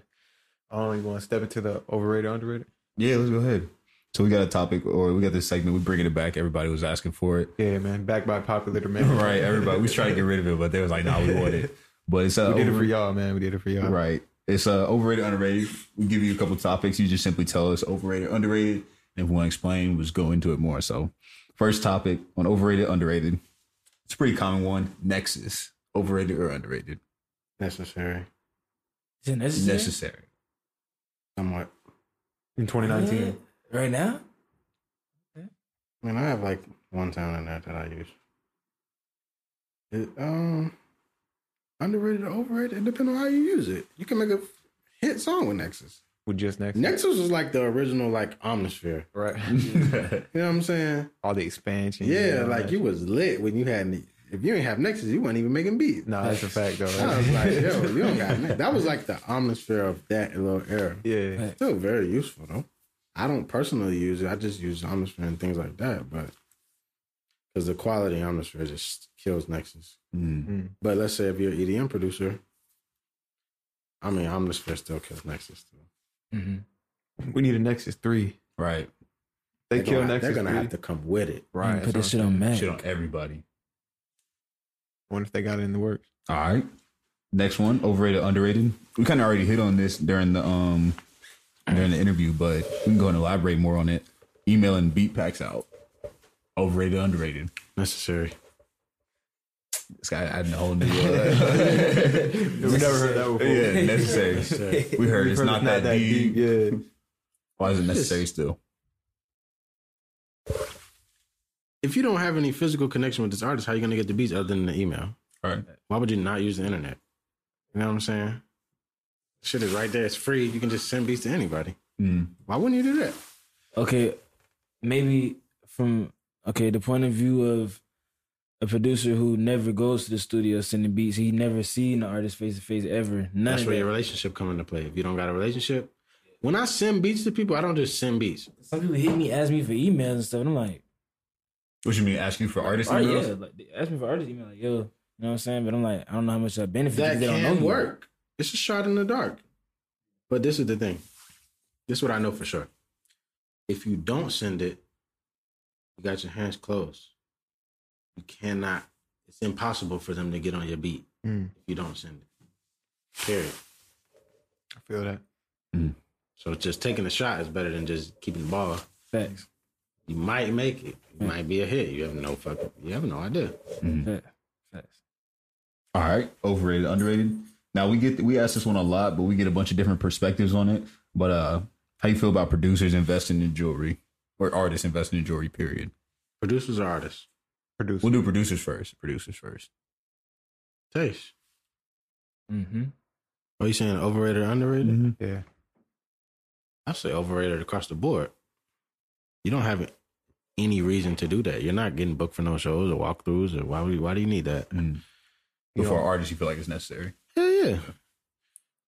Speaker 1: Oh, you want to step into the overrated, underrated?
Speaker 2: Yeah, let's go ahead. So we got a topic, or we got this segment. We're bringing it back. Everybody was asking for it.
Speaker 1: Yeah, man. Backed by popular demand.
Speaker 2: right, everybody. We was trying to get rid of it, but they was like, "Nah, we want it." But it's uh,
Speaker 1: We did it for y'all, man. We did it for y'all.
Speaker 2: Right. It's uh, overrated, underrated. We give you a couple topics. You just simply tell us overrated, underrated. And if we want to explain, we'll just go into it more. So, first topic on overrated, underrated. It's a pretty common one. Nexus, overrated or underrated?
Speaker 4: Necessary,
Speaker 3: Is it necessary?
Speaker 2: Necessary.
Speaker 4: somewhat.
Speaker 1: In 2019.
Speaker 3: Right now?
Speaker 4: I mean, I have like one sound in there that I use. It, um, underrated or overrated, it depends on how you use it. You can make a hit song with Nexus.
Speaker 1: With just Nexus.
Speaker 4: Nexus was like the original like Omnisphere.
Speaker 1: Right.
Speaker 4: You know what I'm saying?
Speaker 1: All the expansion.
Speaker 4: Yeah,
Speaker 1: all
Speaker 4: like you was lit when you had. the- If you ain't have Nexus, you weren't even making beats.
Speaker 1: No, that's a fact, though.
Speaker 4: I was like, yo, you don't got Nexus. That was like the Omnisphere of that little era.
Speaker 1: Yeah.
Speaker 4: Still very useful though. I don't personally use it. I just use Omnisphere and things like that, but because the quality of Omnisphere just kills Nexus.
Speaker 2: Mm.
Speaker 4: But let's say if you're an EDM producer, I mean Omnisphere still kills Nexus too.
Speaker 3: Mm-hmm.
Speaker 1: We need a Nexus 3.
Speaker 2: Right.
Speaker 1: They
Speaker 4: They're
Speaker 1: kill
Speaker 4: gonna,
Speaker 1: Nexus
Speaker 4: they're gonna
Speaker 1: 3.
Speaker 4: have to come with it.
Speaker 1: Right.
Speaker 3: Put this shit on Mac.
Speaker 2: Shit on everybody.
Speaker 1: I wonder if they got it in the works.
Speaker 2: All right. Next one, overrated, underrated. We kind of already hit on this during the um during the interview, but we can go and elaborate more on it. Emailing beat packs out. Overrated, underrated.
Speaker 4: Necessary.
Speaker 2: This guy adding a whole new. Uh,
Speaker 1: We never heard that before.
Speaker 2: yeah, necessary. We heard
Speaker 1: We've
Speaker 2: it's
Speaker 1: heard
Speaker 2: not that, that deep.
Speaker 1: Yeah.
Speaker 2: Why is it necessary still?
Speaker 4: If you don't have any physical connection with this artist, how are you gonna get the beats other than the email?
Speaker 2: All right.
Speaker 4: Why would you not use the internet? You know what I'm saying? Shit is right there. It's free. You can just send beats to anybody.
Speaker 2: Mm.
Speaker 4: Why wouldn't you do that?
Speaker 3: Okay, maybe from okay the point of view of a producer who never goes to the studio sending beats, he never seen the artist face to face ever. None
Speaker 4: That's where
Speaker 3: that.
Speaker 4: your relationship come into play. If you don't got a relationship, when I send beats to people, I don't just send beats.
Speaker 3: Some people hit me, ask me for emails and stuff. And I'm like,
Speaker 2: What you mean? Ask Asking for artists?
Speaker 3: oh
Speaker 2: emails?
Speaker 3: yeah, like, they ask me for artist email, like yo, you know what I'm saying? But I'm like, I don't know how much I benefit.
Speaker 4: That
Speaker 3: because they don't know
Speaker 4: can
Speaker 3: you.
Speaker 4: work. It's a shot in the dark. But this is the thing. This is what I know for sure. If you don't send it, you got your hands closed. You cannot. It's impossible for them to get on your beat
Speaker 1: Mm,
Speaker 4: if you don't send it. Period.
Speaker 1: I feel that.
Speaker 4: So just taking a shot is better than just keeping the ball.
Speaker 3: Facts.
Speaker 4: You might make it. It might be a hit. You have no fucking. You have no idea.
Speaker 3: Facts. Facts.
Speaker 2: All right, overrated, underrated. Now we get we ask this one a lot, but we get a bunch of different perspectives on it. But uh, how you feel about producers investing in jewelry or artists investing in jewelry? Period.
Speaker 4: Producers or artists.
Speaker 1: Producer.
Speaker 2: We'll do producers first. Producers first.
Speaker 4: Taste.
Speaker 3: Mm-hmm.
Speaker 4: Are you saying overrated or underrated?
Speaker 1: Yeah.
Speaker 4: I say overrated across the board. You don't have any reason to do that. You're not getting booked for no shows or walkthroughs or why would you, why do you need that?
Speaker 2: Mm. But for artists, you feel like it's necessary.
Speaker 4: Yeah, yeah.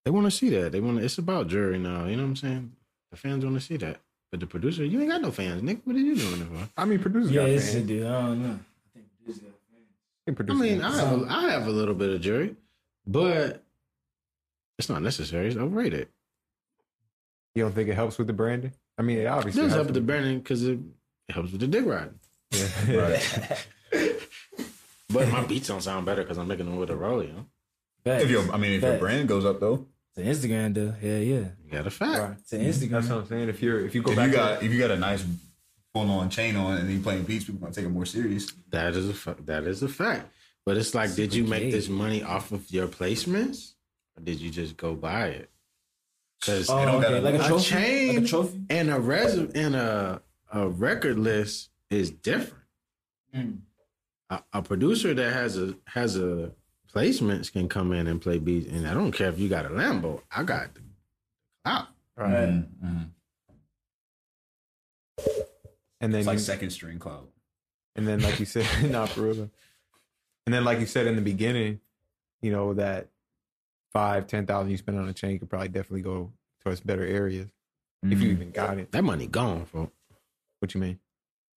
Speaker 4: They want to see that. They want. to It's about jury now. You know what I'm saying? The fans want to see that. But the producer, you ain't got no fans, Nick. What are you doing it for?
Speaker 1: I mean, producers
Speaker 3: Yeah,
Speaker 1: got
Speaker 3: it's a
Speaker 1: fans.
Speaker 3: dude. I don't know. I think producers got fans.
Speaker 1: I think
Speaker 4: I mean, I have, a, I have a little bit of jury, but it's not necessary. It's overrated.
Speaker 1: You don't think it helps with the branding? I mean, it
Speaker 4: It
Speaker 1: obviously
Speaker 4: does help
Speaker 1: helps
Speaker 4: with the branding because it, it helps with the dick riding.
Speaker 1: Yeah. Right.
Speaker 4: but my beats don't sound better because I'm making them with a roll, you know?
Speaker 3: Facts.
Speaker 2: If your, I mean, if your brand goes up though,
Speaker 3: to Instagram though, yeah, yeah.
Speaker 4: You got a fact.
Speaker 3: To Instagram.
Speaker 1: That's what I'm saying. If you're if you go
Speaker 2: if
Speaker 1: back
Speaker 2: you
Speaker 1: to
Speaker 2: got if you got a nice full on chain on and you playing beats, people gonna take it more serious.
Speaker 4: That is a fa- that is a fact. But it's like, did you make
Speaker 3: okay.
Speaker 4: this money off of your placements, or did you just go buy it? Because
Speaker 3: Oh,
Speaker 2: don't
Speaker 3: okay.
Speaker 2: gotta-
Speaker 3: Like a
Speaker 4: a
Speaker 3: trophy.
Speaker 4: chain
Speaker 3: Like a trophy.
Speaker 4: and a res and a a record list is different.
Speaker 3: Mm.
Speaker 4: A, a producer that has a has a placements can come in and play beats, and I don't care if you got a Lambo. I got the clout.
Speaker 3: Right.
Speaker 2: Mm-hmm.
Speaker 1: and then
Speaker 2: It's like
Speaker 1: you-
Speaker 2: second string cloud.
Speaker 1: And then, like you said, not for real. And then, like you said in the beginning, you know that five, ten thousand you spend on a chain could probably definitely go towards better areas if you even got it.
Speaker 4: That money gone, bro.
Speaker 1: What you mean?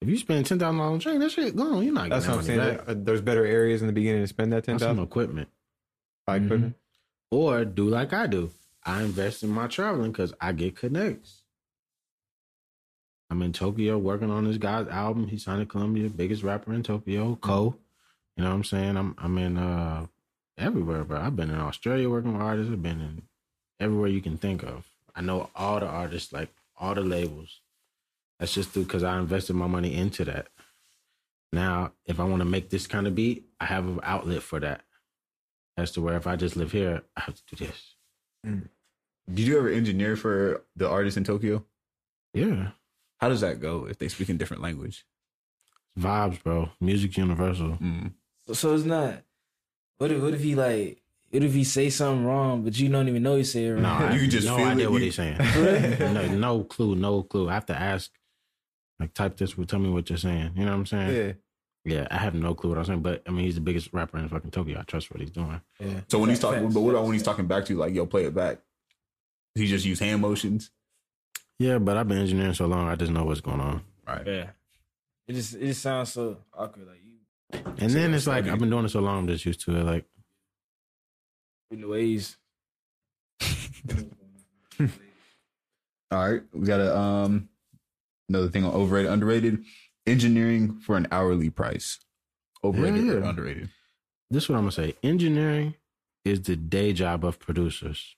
Speaker 4: If you spend ten thousand dollars on train, that shit gone. You're not
Speaker 1: That's
Speaker 4: getting
Speaker 1: what
Speaker 4: that
Speaker 1: I'm saying.
Speaker 4: back.
Speaker 1: Uh, There's better areas in the beginning to spend that ten
Speaker 4: On some equipment.
Speaker 1: Buy equipment.
Speaker 4: Or do like I do. I invest in my traveling because I get connects. I'm in Tokyo working on this guy's album. He signed to Columbia, biggest rapper in Tokyo, KOHH. You know what I'm saying? I'm I'm in uh everywhere, bro. I've been in Australia working with artists. I've been in everywhere you can think of. I know all the artists, like all the labels. That's just through because I invested my money into that. Now, if I want to make this kind of beat, I have an outlet for that. As to where if I just live here, I have to do this.
Speaker 2: Did you ever engineer for the artists in Tokyo?
Speaker 4: Yeah.
Speaker 2: How does that go if they speak in different language?
Speaker 4: Vibes, bro. Music's universal.
Speaker 2: Mm.
Speaker 3: So, so it's not. What if what if he like? What if he say something wrong, but you don't even know he said it wrong?
Speaker 4: No, I
Speaker 2: You just
Speaker 4: no
Speaker 2: feel
Speaker 4: idea
Speaker 2: it.
Speaker 4: what
Speaker 2: You-
Speaker 4: he's saying. no, no clue, no clue. I have to ask, like, type this, tell me what you're saying. You know what I'm saying?
Speaker 1: Yeah.
Speaker 4: Yeah, I have no clue what I'm saying, but I mean, he's the biggest rapper in fucking Tokyo. I trust what he's doing.
Speaker 1: Yeah.
Speaker 2: So when he's talking, but what about when he's talking back to you, like, yo, play it back? He just use hand motions.
Speaker 4: Yeah, but I've been engineering so long, I just know what's going on.
Speaker 2: Right.
Speaker 3: Yeah. It just it just sounds so awkward. Like you
Speaker 4: And then it's like, I've been doing it so long, I'm just used to it. Like,
Speaker 3: in the ways.
Speaker 2: All right. We got a um another thing on overrated, underrated. Engineering for an hourly price. Overrated
Speaker 4: Yeah,
Speaker 2: or underrated?
Speaker 4: this is what I'm gonna say. Engineering is the day job of producers.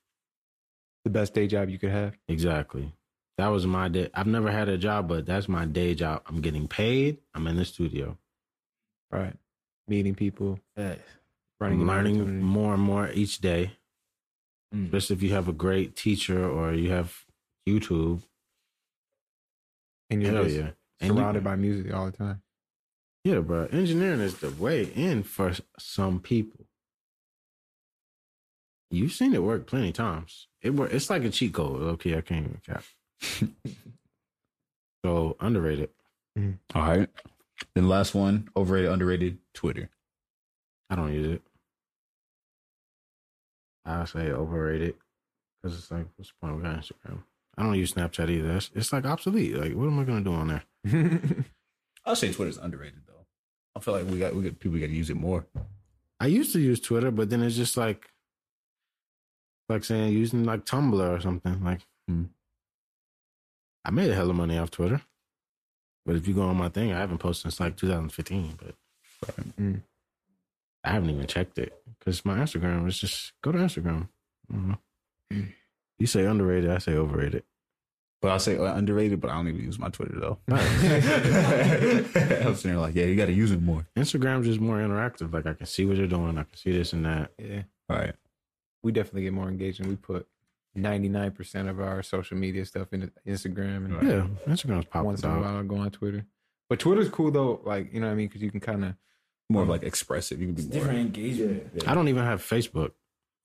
Speaker 1: The best day job you could have.
Speaker 4: Exactly. That was my day. I've never had a job, but that's my day job. I'm getting paid. I'm in the studio.
Speaker 1: Right. Meeting people,
Speaker 3: Facts.
Speaker 1: running
Speaker 4: I'm learning more and more each day.
Speaker 3: Mm.
Speaker 4: Especially if you have a great teacher or you have YouTube.
Speaker 1: And you're
Speaker 4: Hell
Speaker 1: just
Speaker 4: yeah. And you-
Speaker 1: surrounded by music all the time.
Speaker 4: Yeah, bro. Engineering is the way in for some people. You've seen it work plenty of times. It work. It's like a cheat code. Okay, I can't even cap. so underrated. Mm-hmm.
Speaker 2: All right. Then last one, overrated, underrated, Twitter.
Speaker 4: I don't use it. I say overrated because it's like, what's the point? We got Instagram. I don't use Snapchat either. It's, it's like obsolete. Like, what am I gonna do on there?
Speaker 2: I'll say Twitter's underrated though. I feel like we got we got people got to use it more.
Speaker 4: I used to use Twitter, but then it's just like, like saying using like Tumblr or something. Like,
Speaker 2: Hmm.
Speaker 4: I made a hell of money off Twitter, but if you go on my thing, I haven't posted since like 2015. But
Speaker 1: Mm.
Speaker 4: I haven't even checked it because my Instagram is just go to Instagram. I don't know.
Speaker 1: Mm.
Speaker 4: You say underrated, I say overrated.
Speaker 2: But I'll say uh, underrated, but I don't even use my Twitter though.
Speaker 4: Nice.
Speaker 2: I was sitting there like, yeah, you got to use it more.
Speaker 4: Instagram's just more interactive. Like I can see what you're doing. I can see this and that.
Speaker 1: yeah.
Speaker 2: All right.
Speaker 1: We definitely get more engagement. we put 99% of our social media stuff in Instagram and
Speaker 2: Right.
Speaker 4: Yeah, Instagram's popping
Speaker 1: once in a while I'll go on Twitter. But Twitter's cool though, like, you know what I mean? Because you can kind of,
Speaker 2: More of like expressive. You can be
Speaker 3: It's
Speaker 2: more.
Speaker 3: different engagement.
Speaker 4: I don't even have Facebook.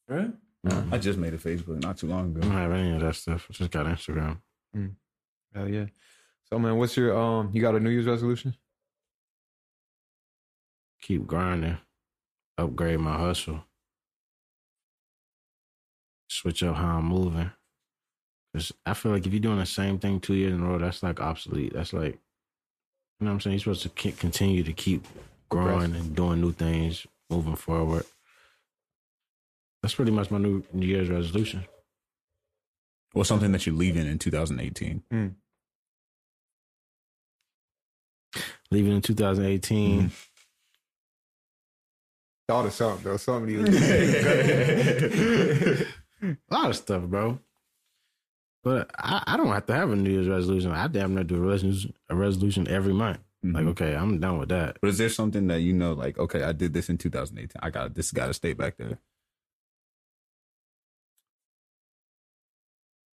Speaker 3: Right?
Speaker 4: No,
Speaker 2: I just made a Facebook not too long ago.
Speaker 4: I don't have any of that stuff. I just got Instagram.
Speaker 1: hell yeah. So, man, what's your, um, you got a New Year's resolution?
Speaker 4: Keep grinding. Upgrade my hustle. Switch up how I'm moving. Cause I feel like if you're doing the same thing two years in a row, that's like obsolete. That's like, you know what I'm saying? You're supposed to continue to keep growing and doing new things, moving forward. That's pretty much my new New Year's resolution.
Speaker 2: Or something that you're leaving in 2018?
Speaker 4: Leaving in 2018.
Speaker 1: Thought of something though. Something you
Speaker 4: A lot of stuff, bro. But I, I don't have to have a New Year's resolution. I damn near do a resolution, a resolution every month. Like,
Speaker 2: Mhm.
Speaker 4: okay, I'm done with that.
Speaker 2: But is there something that you know, like, okay, I did this in 2018. I got this. Got to stay back there.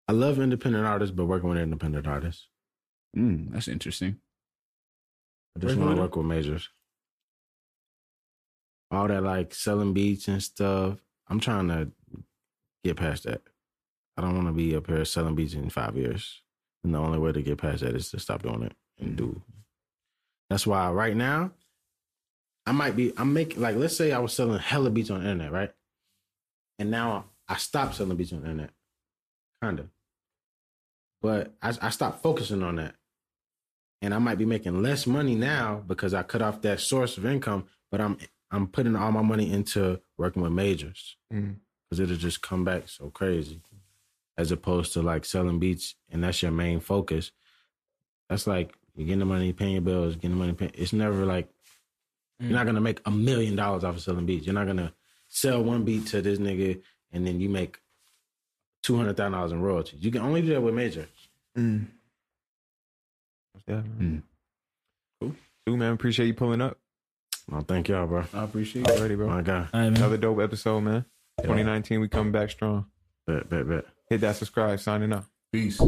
Speaker 4: I love independent artists, but working with independent artists.
Speaker 2: Mm, that's interesting.
Speaker 4: I just want to work with majors. All that like selling beats and stuff. I'm trying to get past that. I don't want to be up here selling beats in five years. And the only way to get past that is to stop doing it and do. That's why right now, I might be, I'm making, like, let's say I was selling hella beats on the internet, right? And now I stopped selling beats on the internet. Kind of. But I, I stopped focusing on that and I might be making less money now because I cut off that source of income, but I'm I'm putting all my money into working with majors
Speaker 1: Mm.
Speaker 4: because it'll just come back so crazy, as opposed to like selling beats and that's your main focus. That's like you're getting the money, paying your bills, getting the money. Paying, it's never like you're not gonna make a million dollars off of selling beats. You're not gonna sell one beat to this nigga and then you make two hundred thousand dollars in royalties. You can only do that with majors.
Speaker 1: Mm. Yeah, man. Cool. Cool, man. Appreciate you pulling up.
Speaker 4: Well, thank y'all, bro.
Speaker 2: I appreciate
Speaker 1: Already, bro.
Speaker 4: My God,
Speaker 3: All right, man.
Speaker 1: Another dope episode, man. 2019, we coming back strong.
Speaker 4: bet, bet, bet.
Speaker 1: Hit that subscribe, signing up.
Speaker 2: Peace.